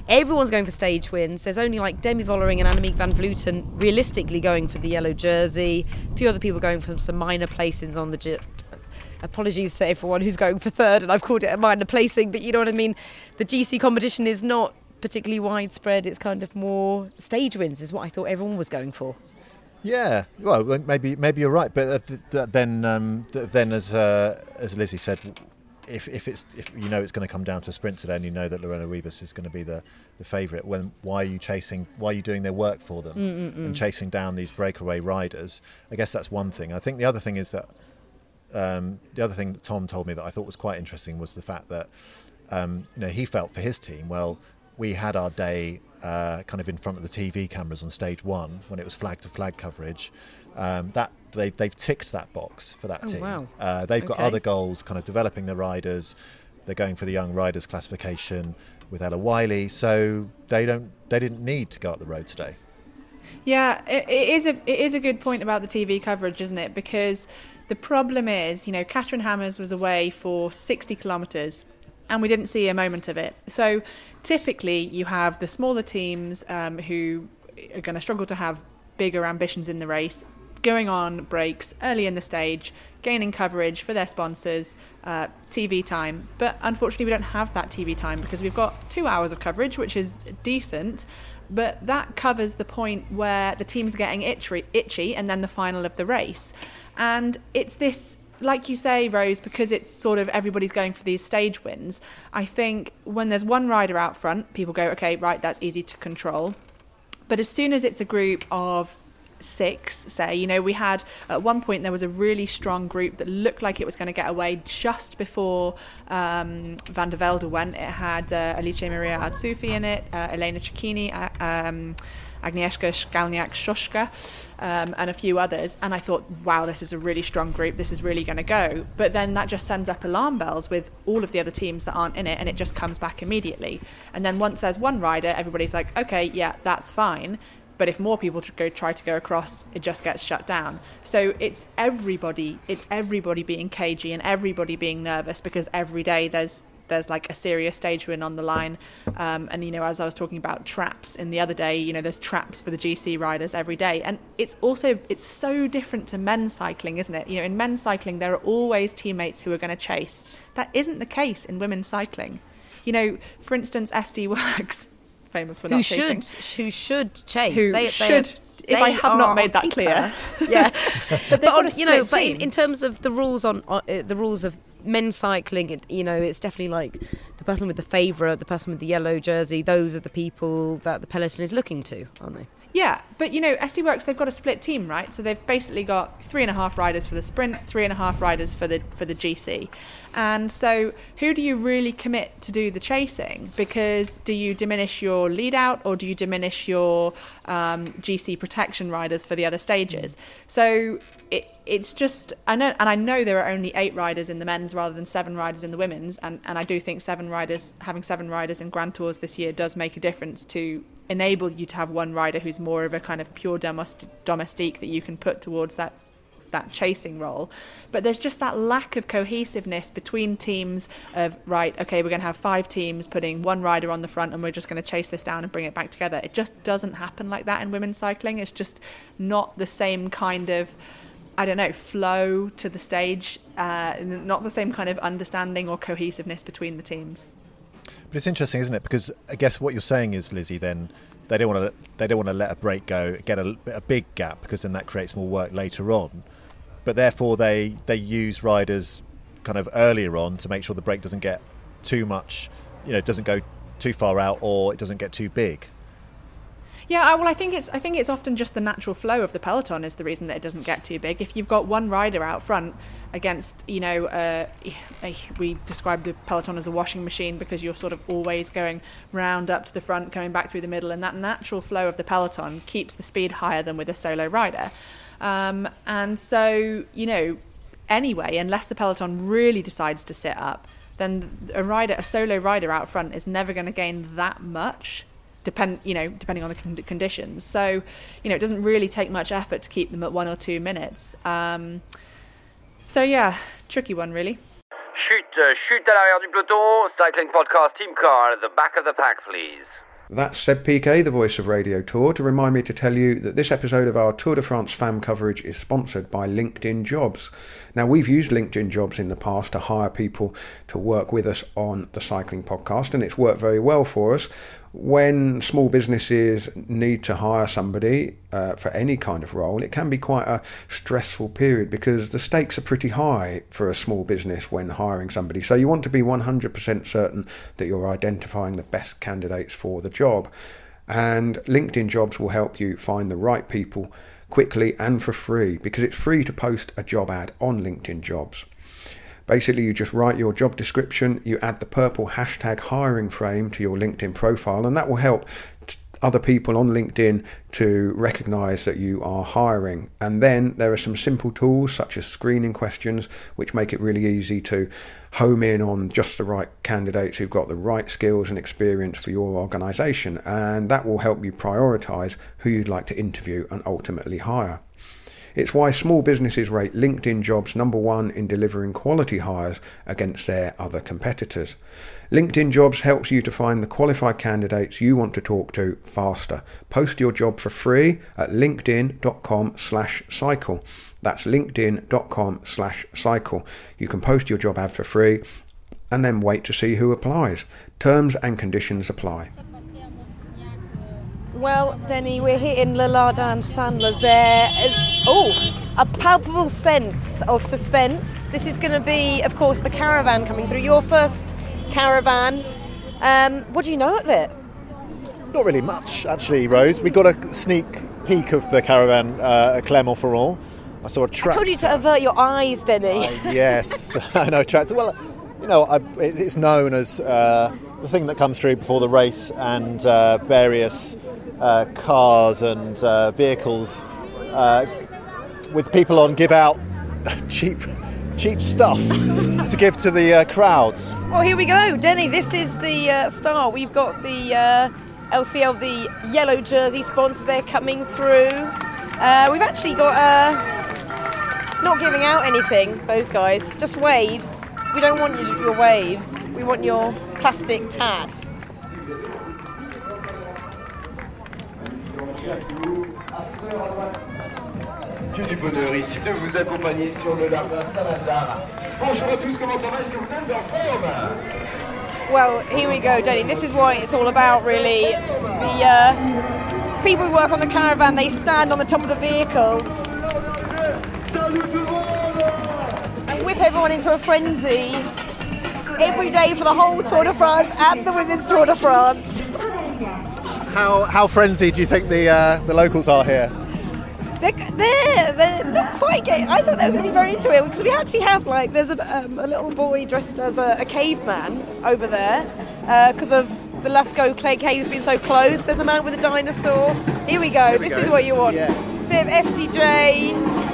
Everyone's going for stage wins. There's only like Demi Vollering and Annemiek van Vleuten realistically going for the yellow jersey. A few other people going for some minor placings on the. J- Apologies to everyone who's going for third, and I've called it a minor placing, but you know what I mean. The GC competition is not particularly widespread. It's kind of more stage wins, is what I thought everyone was going for. Yeah, well, maybe maybe you're right, but then um, then as uh, as Lizzy said, if, if it's if you know it's going to come down to a sprint today, and you know that Lorena Wiebes is going to be the, the favourite, when why are you chasing? Why are you doing their work for them Mm-mm-mm. and chasing down these breakaway riders? I guess that's one thing. I think the other thing is that um, the other thing that Tom told me that I thought was quite interesting was the fact that um, you know he felt for his team. Well, we had our day uh, kind of in front of the TV cameras on stage one when it was flag to flag coverage. Um, that they, they've ticked that box for that oh, team. Wow. Uh, they've okay. got other goals, kind of developing the riders. They're going for the young riders classification with Ella Wyllie, so they don't they didn't need to go up the road today. Yeah, it, it is a it is a good point about the TV coverage, isn't it? Because the problem is, you know, Kathrin Hammes was away for 60 kilometres and we didn't see a moment of it. So typically, you have the smaller teams um, who are going to struggle to have bigger ambitions in the race. Going on breaks early in the stage, gaining coverage for their sponsors, uh, TV time. But unfortunately, we don't have that TV time because we've got two hours of coverage, which is decent. But that covers the point where the team's are getting itchy, itchy and then the final of the race. And it's this like you say, Rose, because it's sort of everybody's going for these stage wins, I think when there's one rider out front, people go, okay, right, that's easy to control. But as soon as it's a group of six, say. You know, we had at one point there was a really strong group that looked like it was going to get away just before um, Van der Velde went. It had uh, Maria Artsufi in it, uh, Elena Cecchini, uh, um, Agnieszka Skalniak-Sójka, um, and a few others. And I thought, wow, this is a really strong group. This is really going to go. But then that just sends up alarm bells with all of the other teams that aren't in it, and it just comes back immediately. And then once there's one rider, everybody's like, okay, yeah, that's fine. But if more people go try to go across, it just gets shut down. So it's everybody, it's everybody being cagey and everybody being nervous because every day there's there's like a serious stage win on the line. Um, and, you know, as I was talking about traps in the other day, you know, there's traps for the GC riders every day. And it's also, it's so different to men's cycling, isn't it? You know, in men's cycling, there are always teammates who are going to chase. That isn't the case in women's cycling. You know, for instance, SD Works, famous for who not should chasing. who should chase Who they, they should, if I have not made that clear. yeah. But, got on, you know but in, in terms of the rules on uh, the rules of men's cycling it, you know it's definitely like the person with the favourite the person with the yellow jersey those are the people that the peloton is looking to aren't they? Yeah, but you know, SD Worx they've got a split team, right? So they've basically got three and a half riders for the sprint, three and a half riders for the for the GC, and so who do you really commit to do the chasing? Because do you diminish your lead out or do you diminish your um, GC protection riders for the other stages? So it, it's just I know, and I know there are only eight riders in the men's rather than seven riders in the women's, and and I do think seven riders having seven riders in Grand Tours this year does make a difference to enable you to have one rider who's more of a kind of pure domestique that you can put towards that that chasing role but there's just that lack of cohesiveness between teams of right okay we're going to have five teams putting one rider on the front and we're just going to chase this down and bring it back together it just doesn't happen like that in women's cycling it's just not the same kind of I don't know, flow to the stage, uh, not the same kind of understanding or cohesiveness between the teams. But it's interesting, isn't it? Because I guess what you're saying is, Lizzy, then they don't want to they don't want to let a break go, get a, a big gap, because then that creates more work later on. But therefore, they they use riders kind of earlier on to make sure the break doesn't get too much, you know, doesn't go too far out or it doesn't get too big. Yeah, well, I think it's I think it's often just the natural flow of the peloton is the reason that it doesn't get too big. If you've got one rider out front against, you know, uh, we describe the peloton as a washing machine because you're sort of always going round up to the front, coming back through the middle, and that natural flow of the peloton keeps the speed higher than with a solo rider. Um, and so, you know, anyway, unless the peloton really decides to sit up, then a rider, a solo rider out front, is never going to gain that much depend you know depending on the con- conditions. So you know it doesn't really take much effort to keep them at one or two minutes. Um, so yeah tricky one really. Chute, euh, chute à l'arrière du peloton, cycling podcast team car at the back of the pack, please. That's Seb Piquet, the voice of Radio Tour, to remind me to tell you that this episode of our Tour de France Femmes coverage is sponsored by LinkedIn Jobs. Now, we've used LinkedIn Jobs in the past to hire people to work with us on the cycling podcast, and it's worked very well for us. When small businesses need to hire somebody uh, for any kind of role, it can be quite a stressful period because the stakes are pretty high for a small business when hiring somebody. So you want to be 100% certain that you're identifying the best candidates for the job. And LinkedIn Jobs will help you find the right people quickly and for free because it's free to post a job ad on LinkedIn Jobs. Basically, you just write your job description, you add the purple hashtag hiring frame to your LinkedIn profile, and that will help other people on LinkedIn to recognize that you are hiring. And then there are some simple tools such as screening questions, which make it really easy to home in on just the right candidates who've got the right skills and experience for your organization. And that will help you prioritize who you'd like to interview and ultimately hire. It's why small businesses rate LinkedIn jobs number one in delivering quality hires against their other competitors. LinkedIn jobs helps you to find the qualified candidates you want to talk to faster. Post your job for free at linkedin.com slash cycle. That's linkedin.com slash cycle. You can post your job ad for free and then wait to see who applies. Terms and conditions apply. Well, Denny, we're here in Le Lardin Saint Lazare. Oh, a palpable sense of suspense. This is going to be, of course, the caravan coming through. Your first caravan. Um, what do you know of it? Not really much, actually, Rose. We got a sneak peek of the caravan uh, at Clermont-Ferrand. I saw a track. I told you to avert your eyes, Denny. yes, I know tractor. Well, you know, I, it- it's known as uh, the thing that comes through before the race, and uh, various uh, cars and uh, vehicles uh, with people on give out cheap, cheap stuff to give to the uh, crowds. Well, here we go, Denny. This is the start. We've got the LCL, the yellow jersey sponsor. They're coming through. We've actually got not giving out anything. Those guys, just waves. We don't want your waves. We want your plastic tat. Que du bonheur ici de vous accompagner sur le Lardin Saint-Lazare. Bonjour à tous, comment ça va Est-ce que vous êtes en forme Well, here we go, Denny. This is what it's all about, really. The uh, people who work on the caravan, they stand on the top of the vehicles and whip everyone into a frenzy every day for the whole Tour de France and the Women's Tour de France. How, how frenzied do you think the uh, the locals are here? They're, they're, they're not quite getting. I thought they were going to be very into it because we actually have like there's a, um, a little boy dressed as a, a caveman over there because of the Lascaux Clay Caves being so close. There's a man with a dinosaur. Here we go. we this go. is what you want. Yes. Bit of FDJ.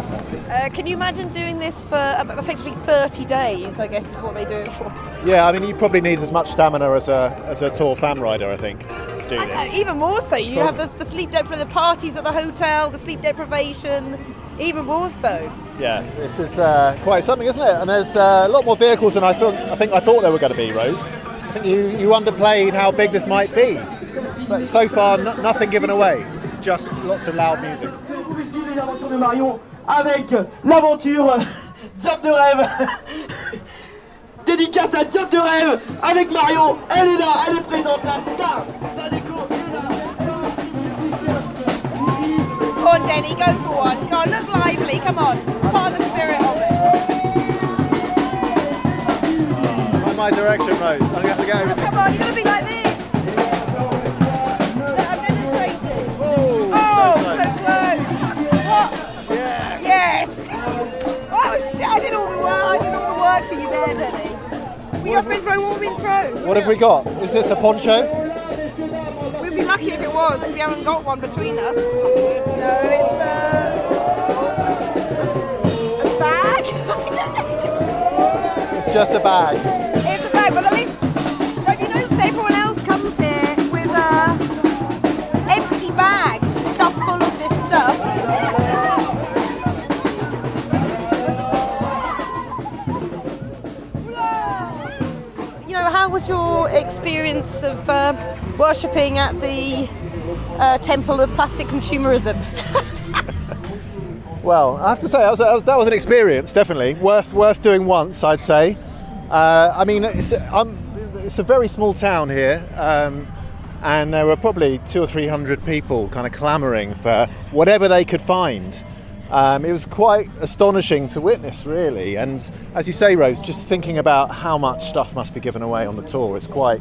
Uh, can you imagine doing this for about effectively 30 days? I guess is what they do it for. Yeah, I mean, you probably need as much stamina as a as a Tour fan rider, I think, to do Uh, this. even more so, you have the, the sleep deprivation, the parties at the hotel, the sleep deprivation. Even more so. Yeah, this is uh, quite something, isn't it? And there's uh, a lot more vehicles than I thought. I think I thought there were going to be, Rose. I think you, you underplayed how big this might be, but so far no, nothing given away. Just lots of loud music. Avec l'aventure Job de rêve. Dédicace à Job de rêve avec Marion. Elle est là, elle est présente là. Star, la déco est là. Come on, Denny, go for one. Go on, look lively. Come on, of the spirit of it. In my direction, Rose. I'm going to have to over Come on, you're gonna be like this. Work for you there, Denny. We sprint throw, what have we been? What have we got? Is this a poncho? We'd be lucky if it was, because we haven't got one between us. No, it's uh, a bag. It's just a bag. Experience of uh, worshipping at the uh, Temple of Plastic Consumerism? Well, I have to say that was, that was, an experience, definitely worth worth doing once, I'd say. Uh, I mean, it's, um, it's a very small town here, um, and there were probably two or three hundred people kind of clamouring for whatever they could find. Um, it was quite astonishing to witness, really. And as you say, Rose, just thinking about how much stuff must be given away on the tour, it's quite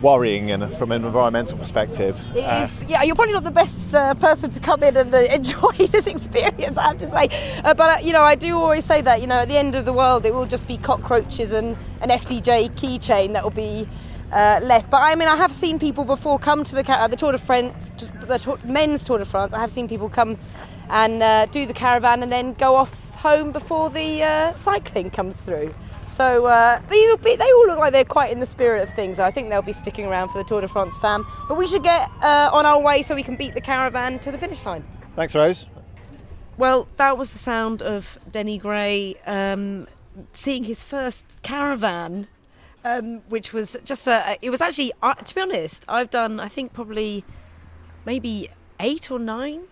worrying and from an environmental perspective. It Uh, is- yeah, you're probably not the best uh, person to come in and uh, enjoy this experience, I have to say. Uh, but, uh, you know, I do always say that, you know, at the end of the world, it will just be cockroaches and an FDJ keychain that will be uh, left. But I mean, I have seen people before come to the, the Tour de France, the Tour, men's Tour de France. I have seen people come and uh, do the caravan and then go off home before the uh, cycling comes through. So uh, these will be, they all look like they're quite in the spirit of things. I think they'll be sticking around for the Tour de France Femmes. But we should get uh, on our way so we can beat the caravan to the finish line. Thanks, Rose. Well, that was the sound of Denny Gray um, seeing his first caravan, um, which was just a. It was actually, uh, to be honest, I've done I think probably maybe eight or nine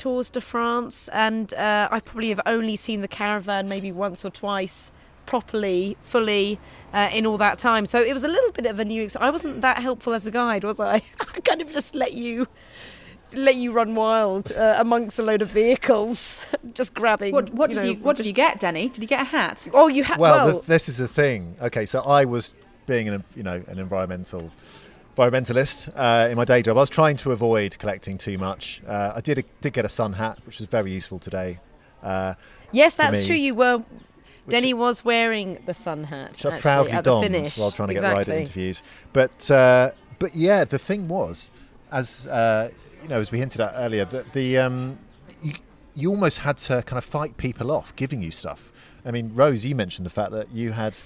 tours de France, and uh, I probably have only seen the caravan maybe once or twice properly, fully. Uh, in all that time, so it was a little bit of a new. Ex- I wasn't that helpful as a guide, was I? I kind of just let you let you run wild uh, amongst a load of vehicles, just grabbing. What, what did know, you What did you get, Denny? Did you get a hat? Oh, you had. well, Well, th- this is the thing. Okay, so I was being an you know an environmental environmentalist uh, in my day job. I was trying to avoid collecting too much. Uh, I did did get a sun hat, which was very useful today. Uh, yes, that's me, true. You were. Denny was wearing the sun hat. which I actually, proudly at donned finish. while trying to get exactly. rider interviews. But uh, but yeah, the thing was, as uh, you know, as we hinted at earlier, that the um, you, you almost had to kind of fight people off giving you stuff. I mean, Rose, you mentioned the fact that you had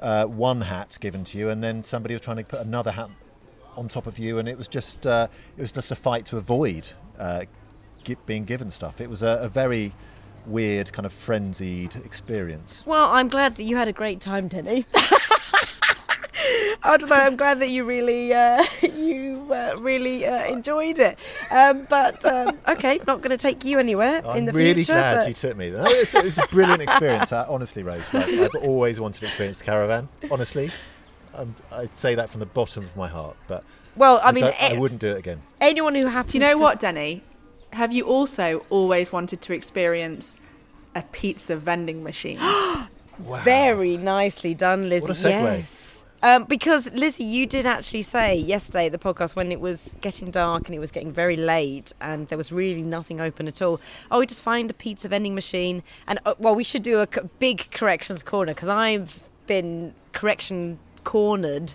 uh, one hat given to you, and then somebody was trying to put another hat on top of you, and it was just uh, it was just a fight to avoid uh, being given stuff. It was a, a very weird kind of frenzied experience. Well, I'm glad that you had a great time, Denny. I don't know. I'm glad that you really, uh, you uh, really uh, enjoyed it. Um, but um, okay, not going to take you anywhere I'm in the really future. Really glad but- you took me. It's, it's a brilliant experience. uh, honestly, Rose, like, I've always wanted to experience the caravan. Honestly, um, I'd say that from the bottom of my heart. But Well, I mean, don't- I wouldn't do it again. Anyone who happens Do you know to what, Denny? Have you also always wanted to experience a pizza vending machine? wow. Very nicely done, Lizzy. What a segue. Yes. Um, because Lizzy, you did actually say yesterday at the podcast when it was getting dark and it was getting very late and there was really nothing open at all. Oh, we just find a pizza vending machine and uh, well, we should do a c- big corrections corner because I've been correction cornered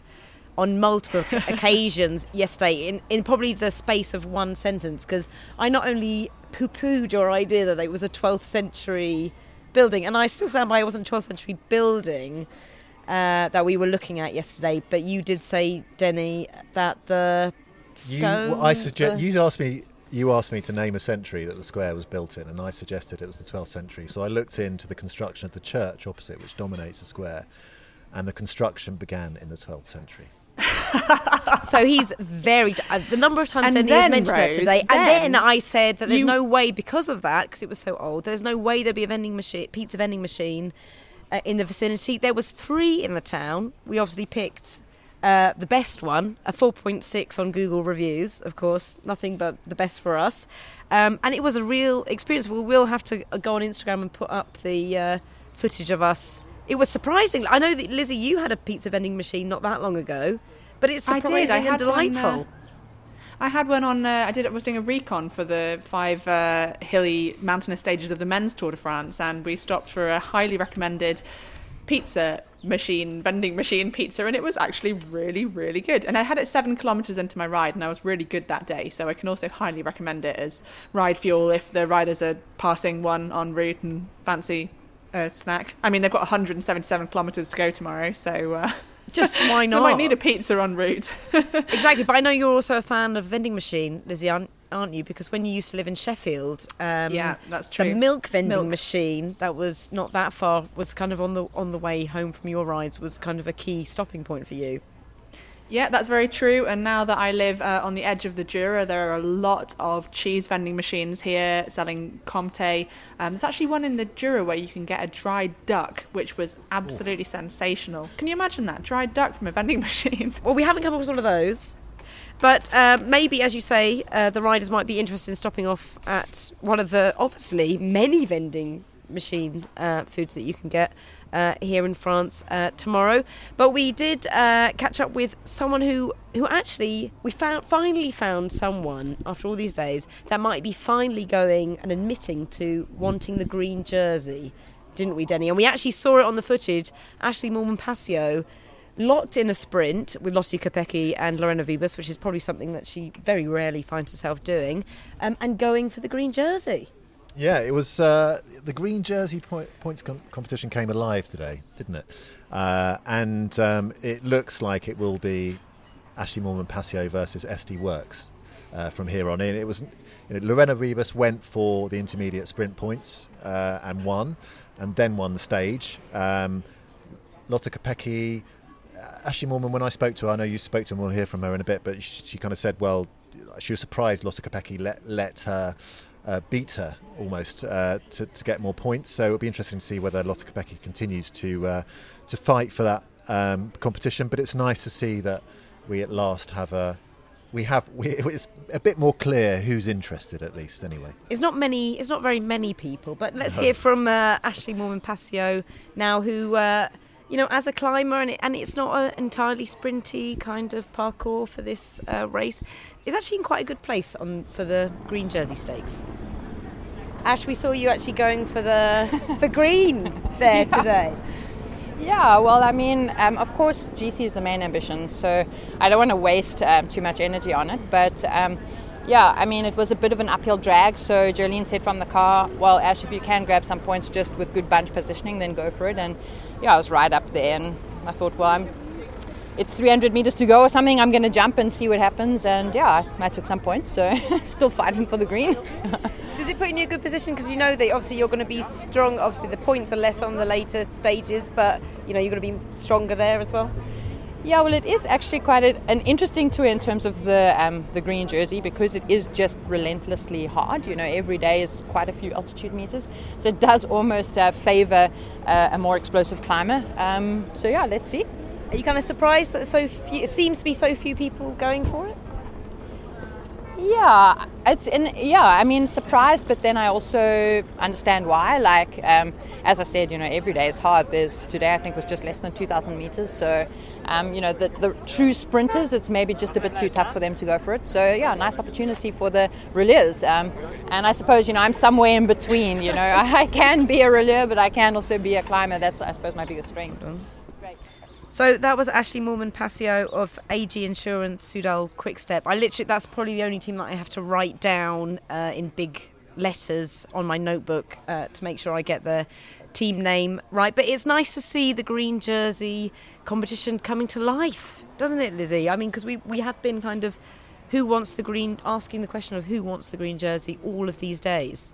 on multiple occasions yesterday in, in probably the space of one sentence because I not only poo pooed your idea that it was a 12th century building, and I still stand by it wasn't a 12th century building uh, that we were looking at yesterday, but you did say, Denny, that the You, stone. well, I suggest the- you asked me. You asked me to name a century that the square was built in, and I suggested it was the 12th century. So I looked into the construction of the church opposite, which dominates the square, and the construction began in the 12th century. so he's very. Uh, the number of times And Denny has then, mentioned that Rose, today, and then then I said that there's you- no way because of that, because it was so old. There's no way there'd be a vending machine, pizza vending machine, uh, in the vicinity. There was three in the town. We obviously picked. Uh, the best one, a 4.6 on Google reviews, of course, nothing but the best for us. Um, and it was a real experience. We will have to uh, go on Instagram and put up the uh, footage of us. It was surprising. I know that Lizzy, you had a pizza vending machine not that long ago, but it's I surprising I and had one, delightful. uh, I had one on. Uh, I did. I was doing a recon for the five uh, hilly mountainous stages of the men's Tour de France, and we stopped for a highly recommended pizza machine, vending machine pizza, and it was actually really, really good. And I had it seven kilometers into my ride, and I was really good that day. So I can also highly recommend it as ride fuel if the riders are passing one en route and fancy a snack. I mean, they've got 177 kilometers to go tomorrow, so. Uh, Just why so they not? might need a pizza en route. exactly, but I know you're also a fan of vending machine, Lizzy, aren't, aren't you? Because when you used to live in Sheffield, um, Yeah, that's true. The milk vending Milk. machine that was not that far was kind of on the on the way home from your rides was kind of a key stopping point for you. Yeah, that's very true. And now that I live uh, on the edge of the Jura, there are a lot of cheese vending machines here selling Comté. Um, there's actually one in the Jura where you can get a dried duck, which was absolutely sensational. Can you imagine that? Dried duck from a vending machine. Well, we haven't come across one of those. But um, maybe, as you say, uh, the riders might be interested in stopping off at one of the obviously many vending machine uh, foods that you can get uh, here in France uh, tomorrow. But we did uh, catch up with someone who, who actually we found finally found someone after all these days that might be finally going and admitting to wanting the green jersey, didn't we, Denny? And we actually saw it on the footage. Ashleigh Moolman-Pasio locked in a sprint with Lottie Kopecky and Lorena Wiebes, which is probably something that she very rarely finds herself doing, um, and going for the green jersey. Yeah, it was uh, the green jersey point, points com- competition came alive today, didn't it? Uh, and um, it looks like it will be Ashleigh Moolman-Pasio versus SD Worx uh, from here on in. It was you know, Lorena Wiebes went for the intermediate sprint points uh, and won, and then won the stage. Um, Lotte Kopecky, uh, Ashleigh Moolman. When I spoke to her, I know you spoke to her. We'll hear from her in a bit, but she, she kind of said, well, she was surprised Lotte Kopecky let let her. Uh, beat her almost uh, to, to get more points. So it'll be interesting to see whether Lotte Kopecky continues to uh, to fight for that um, competition. But it's nice to see that we at last have a we have we, it's a bit more clear who's interested at least anyway. It's not many. It's not very many people. But let's No. hear from uh, Ashleigh Moolman-Pasio now, who. You know, as a climber, and, it, and it's not an entirely sprinty kind of parcours for this uh, race, is actually in quite a good place on for the Green Jersey Stakes. Ash, we saw you actually going for the for green there Yeah. today. Yeah, well, I mean, um, of course, GC is the main ambition, so I don't want to waste um, too much energy on it. But um, yeah, I mean, it was a bit of an uphill drag. So Jolien said from the car, "Well, Ash, if you can grab some points just with good bunch positioning, then go for it." And yeah, I was right up there, and I thought, well, I'm. It's 300 meters to go or something. I'm going to jump and see what happens. And yeah, I took some points, so still fighting for the green. Does it put you in a good position because you know that obviously you're going to be strong. Obviously, the points are less on the later stages, but you know you're going to be stronger there as well. Yeah, well, it is actually quite a, an interesting tour in terms of the um, the green jersey because it is just relentlessly hard. You know, every day is quite a few altitude meters, so it does almost uh, favour uh, a more explosive climber. Um, so yeah, let's see. Are you kind of surprised that so few? It seems to be so few people going for it. Yeah, it's in. Yeah, I mean, surprised, but then I also understand why. Like, um, as I said, you know, every day is hard. There's today, I think, was just less than 2,000 meters. So, um, you know, the, the true sprinters, it's maybe just a bit too tough for them to go for it. So, yeah, nice opportunity for the rouleurs. Um, and I suppose, you know, I'm somewhere in between. You know, I can be a rouleur, but I can also be a climber. That's, I suppose, my biggest strength. So that was Ashley Mormon Passio of AG Insurance Soudal Quickstep. I literally that's probably the only team that I have to write down uh, in big letters on my notebook uh, to make sure I get the team name right. But it's nice to see the green jersey competition coming to life, doesn't it, Lizzy? I mean, because we we have been kind of who wants the green, asking the question of who wants the green jersey all of these days.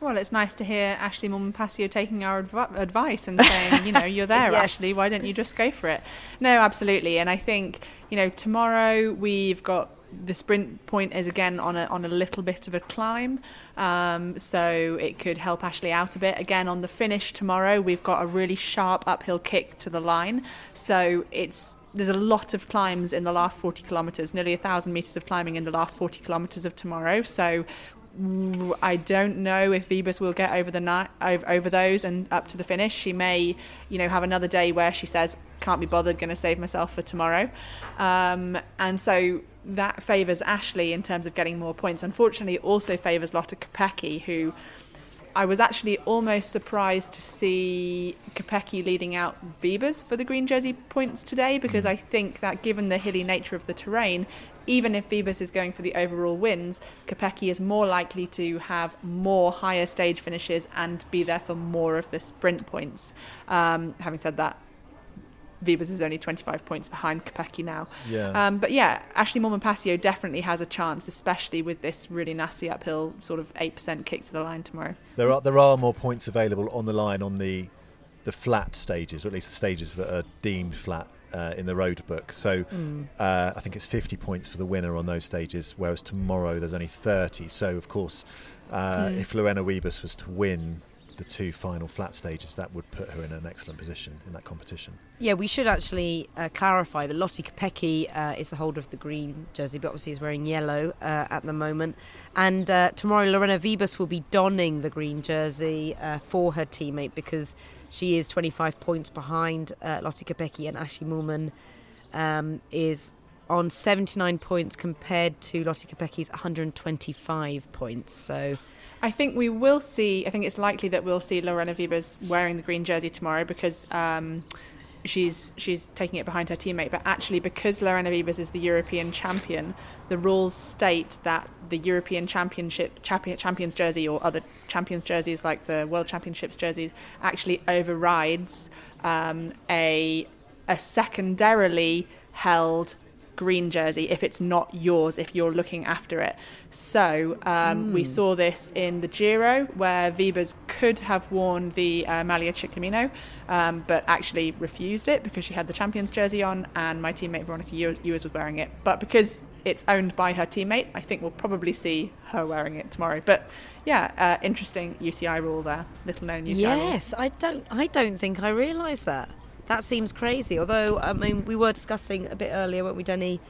Well, it's nice to hear Ashleigh Moolman-Pasio taking our adv- advice and saying, you know, you're there, Yes. Ashley. Why don't you just go for it? No, absolutely. And I think, you know, tomorrow we've got the sprint point is again on a on a little bit of a climb, um, so it could help Ashley out a bit. Again, on the finish tomorrow, we've got a really sharp uphill kick to the line, so it's there's a lot of climbs in the last 40 kilometres, nearly a thousand metres of climbing in the last 40 kilometres of tomorrow. So I don't know if Wiebes will get over the night over, those and up to the finish. She may, you know, have another day where she says, "Can't be bothered, going to save myself for tomorrow," um, and so that favours Ashley in terms of getting more points. Unfortunately, it also favours Lotte Kopecky, who I was actually almost surprised to see Kopecky leading out Wiebes for the green jersey points today because I think that given the hilly nature of the terrain, even if Wiebes is going for the overall wins, Kopecky is more likely to have more higher stage finishes and be there for more of the sprint points. Um, having said that, Wiebes is only 25 points behind Kopecky now. Yeah. Um, but yeah, Ashleigh Moolman-Pasio definitely has a chance, especially with this really nasty uphill sort of 8% kick to the line tomorrow. There are there are more points available on the line on the the flat stages, or at least the stages that are deemed flat uh, in the road book. So Mm. uh, I think it's 50 points for the winner on those stages, whereas tomorrow there's only 30. So of course, uh, Mm. if Lorena Wiebes was to win the two final flat stages, that would put her in an excellent position in that competition. Yeah, we should actually uh, clarify that Lottie Kopecky uh, is the holder of the green jersey, but obviously is wearing yellow uh, at the moment. And uh, tomorrow, Lorena Wiebes will be donning the green jersey uh, for her teammate because she is 25 points behind uh, Lottie Kopecky, and Ashleigh Moolman um, is on 79 points compared to Lottie Kopecky's 125 points. So. I think we will see. I think it's likely that we'll see Lorena Wiebes wearing the green jersey tomorrow because um, she's she's taking it behind her teammate. But actually, because Lorena Wiebes is the European champion, the rules state that the European Championship champion, champions jersey or other champions jerseys like the World Championships jerseys actually overrides um, a a secondarily held green jersey if it's not yours if you're looking after it so um, we Mm. saw this in the Giro where Wiebes could have worn the uh, Maglia Ciclamino um, but actually refused it because she had the champions jersey on and my teammate Veronica Ew- Ewers was wearing it but because it's owned by her teammate I think we'll probably see her wearing it tomorrow but yeah uh, interesting UCI rule there little known UCI rule Yes, I don't. I don't think I realised that. That seems crazy. Although I mean, we were discussing a bit earlier, weren't we, Denny?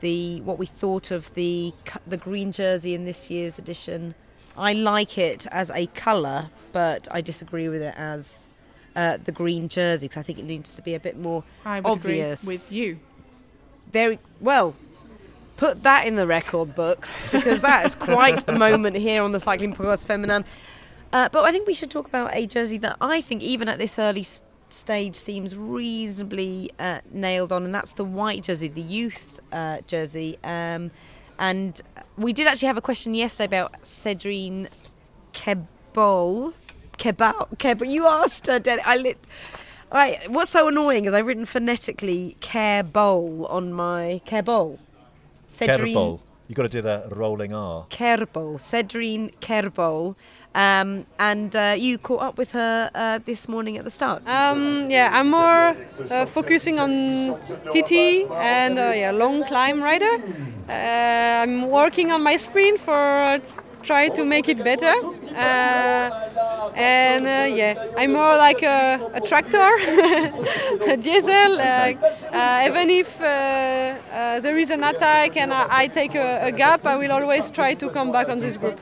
the what we thought of the the green jersey in this year's edition. I like it as a colour, but I disagree with it as uh, the green jersey because I think it needs to be a bit more obvious. agree with you. There, well, put that in the record books because that is quite a moment here on the Cycling Podcast Féminin. Uh, but I think we should talk about a jersey that I think, even at this early stage, seems reasonably uh, nailed on, and that's the white jersey, the youth uh, jersey. Um, and we did actually have a question yesterday about Cedrine Kebol. Kebal. Kebal. You asked her, Denny. I lit. I, what's so annoying is I've written phonetically care bowl on my care bowl. Kerbol. You've got to do the rolling R. Kerbol, Cedrine Kerbaol. Um, and uh, you caught up with her uh, this morning at the start. Um, yeah, I'm more uh, focusing on TT and uh, yeah, long climb rider. Uh, I'm working on my sprint for try to make it better. Uh, and uh, yeah, I'm more like a, a tractor, a diesel. Uh, uh, even if uh, uh, there is an attack and I, I take a, a gap, I will always try to come back on this group.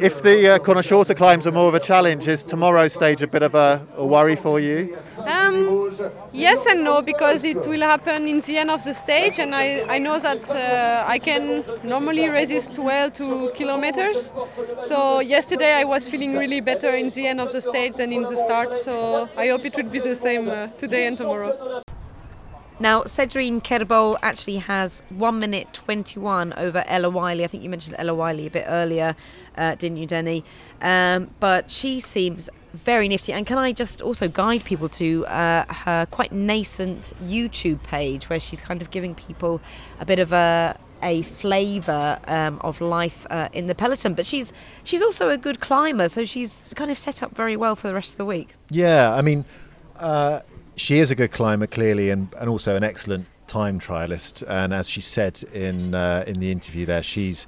If the uh, kind of shorter climbs are more of a challenge, is tomorrow's stage a bit of a, a worry for you? Um, yes and no, because it will happen in the end of the stage, and I, I know that uh, I can normally resist well to kilometers. So yesterday I was feeling really better in the end of the stage than in the start. So I hope it will be the same uh, today and tomorrow. Now, Cedrine Kerbaol actually has 1 minute 21 over Ella Wyllie. I think you mentioned Ella Wyllie a bit earlier, uh, didn't you, Denny? Um, but she seems very nifty. And can I just also guide people to uh, her quite nascent YouTube page where she's kind of giving people a bit of a a flavour um, of life uh, in the peloton, but she's she's also a good climber, so she's kind of set up very well for the rest of the week. Yeah, I mean, uh, she is a good climber clearly, and, and also an excellent time trialist. And as she said in uh, in the interview, there she's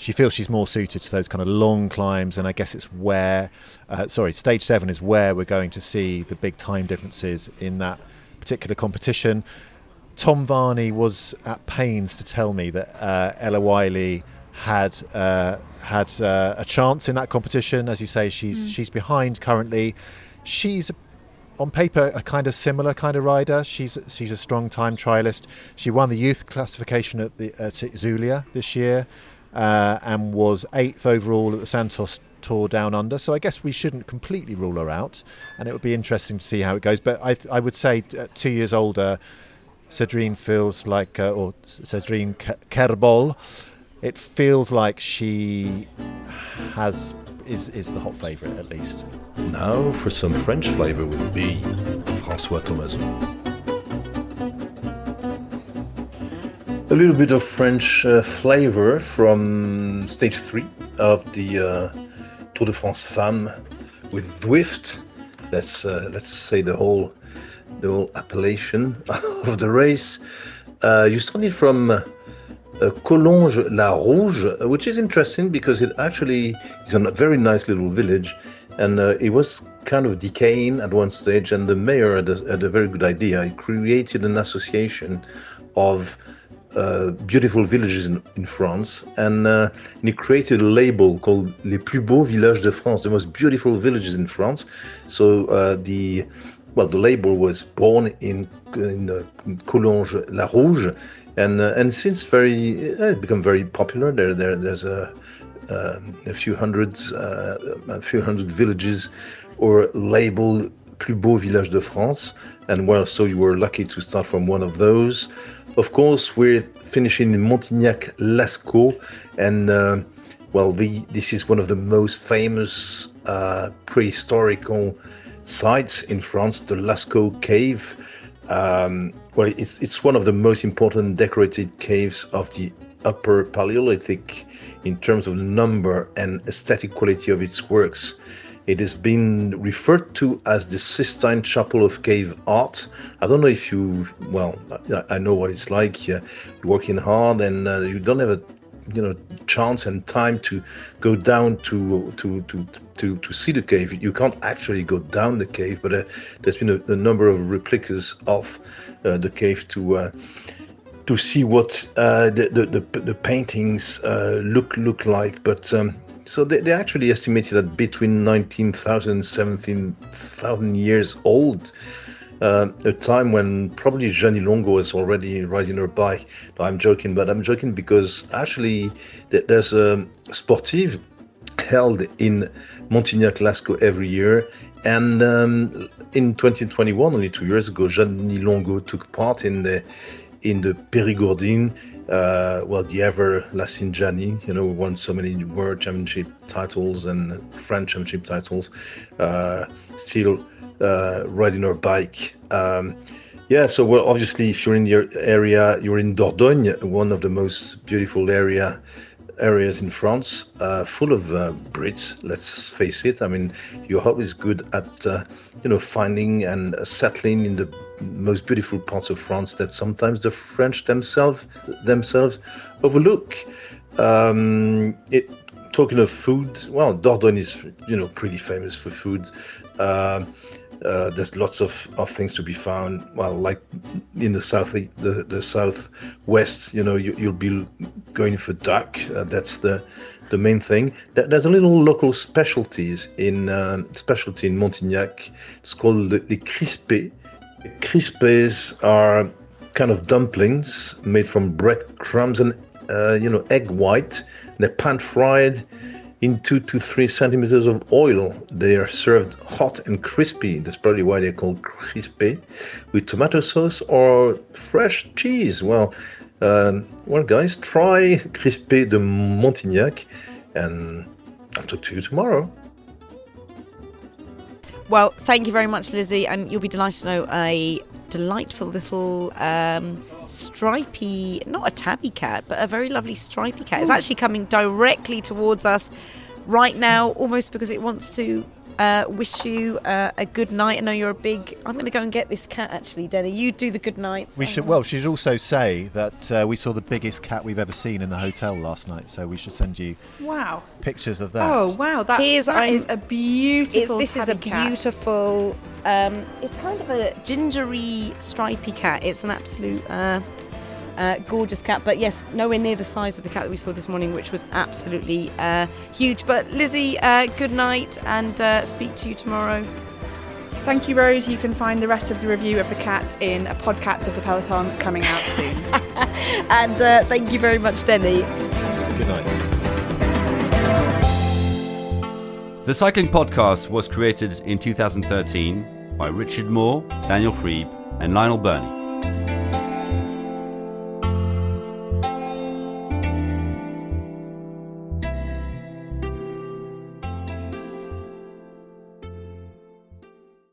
she feels she's more suited to those kind of long climbs, and I guess it's where uh, sorry, stage seven is where we're going to see the big time differences in that particular competition. Tom Varney was at pains to tell me that uh, Ella Wyllie had uh, had uh, a chance in that competition. As you say, she's Mm. she's behind currently. She's on paper a kind of similar kind of rider. She's she's a strong time trialist. She won the youth classification at the at Zulia this year uh, and was eighth overall at the Santos Tour Down Under. So I guess we shouldn't completely rule her out, and it would be interesting to see how it goes. But I th- I would say uh, two years older. Cedrine feels like, uh, or Cedrine Kerbaol, it feels like she has is is the hot favourite at least. Now for some French flavour with B, François Thomazeau. A little bit of French uh, flavour from stage three of the uh, Tour de France Femmes with Zwift. Let's uh, let's say the whole the whole appellation of the race. Uh, you started from uh, Collonges la Rouge, which is interesting because it actually is a very nice little village, and uh, it was kind of decaying at one stage. And the mayor had a, had a very good idea. He created an association of uh, beautiful villages in, in France, and, uh, and he created a label called Les plus beaux villages de France, the most beautiful villages in France. So uh, the well, the label was born in in uh, Collonges la Rouge, and uh, and since very it's become very popular. There there there's a um, a few hundreds a few hundred villages or labeled plus beau village de France, and well, so you were lucky to start from one of those. Of course, we're finishing in Montignac-Lascaux, and uh, well, the, this is one of the most famous uh, prehistorical sites in France, the Lascaux Cave. Um, well, it's it's one of the most important decorated caves of the Upper Paleolithic in terms of number and aesthetic quality of its works. It has been referred to as the Sistine Chapel of Cave Art. I don't know if you, well, I, know what it's like. You're working hard and uh, you don't have a, you know, chance and time to go down to to to to, to see the cave. You can't actually go down the cave, but uh, there's been a, a number of replicas of uh, the cave to. Uh, to see what uh, the, the, the the paintings uh, look look like. But um, so they, they actually estimated that between 19,000 and 17,000 years old. Uh, a time when probably Jeannie Longo was already riding her bike. No, I'm joking, but I'm joking because actually there's a sportive held in Montignac-Lascaux every year. And um, in 2021, only two years ago, Jeannie Longo took part in the in the Périgourdine. Uh, well, the ever lasting Jeannie, you know, won so many World Championship titles and French Championship titles. Uh, still uh, riding her bike. Um, yeah, so well, obviously, if you're in your area, you're in Dordogne, one of the most beautiful area areas in France, uh, full of uh, Brits. Let's face it. I mean, you're always good at uh, you know finding and settling in the most beautiful parts of France that sometimes the French themselves themselves overlook. Um, it, talking of food, well, Dordogne is you know pretty famous for food. Uh, uh, there's lots of, of things to be found. Well, like in the south, the the southwest, you know, you, you'll be going for duck. Uh, that's the the main thing. There's a little local specialties in uh, specialty in Montignac. It's called the, the crispé. Crispés are kind of dumplings made from breadcrumbs and uh, you know egg white. They're pan fried in two to three centimeters of oil. They are served hot and crispy. That's probably why they're called crispy, with tomato sauce or fresh cheese. Well, um, well, guys, try crispy de Montignac, and I'll talk to you tomorrow. Well, thank you very much, Lizzy, and you'll be delighted to know a delightful little um, stripy, not a tabby cat, but a very lovely stripy cat. It's hmm. actually coming directly towards us right now, almost because it wants to uh, wish you uh, a good night. I know you're a big. I'm going to go and get this cat. Actually, Denny, you do the good nights. We should. Well, she should also say that uh, we saw the biggest cat we've ever seen in the hotel last night. So we should send you Wow. pictures of that. Oh wow, that, Here's that I'm- is a beautiful. This is a beautiful. Um, it's kind of a gingery, stripy cat. It's an absolute uh, gorgeous cat, but yes, nowhere near the size of the cat that we saw this morning, which was absolutely uh, huge. But Lizzy, uh, good night, and uh, speak to you tomorrow. Thank you, Rose. You can find the rest of the review of the cats in a podcast of the Peloton coming out soon. and uh, thank you very much, Denny. Good night. The Cycling Podcast was created in 2013 by Richard Moore, Daniel Friebe, and Lionel Birnie.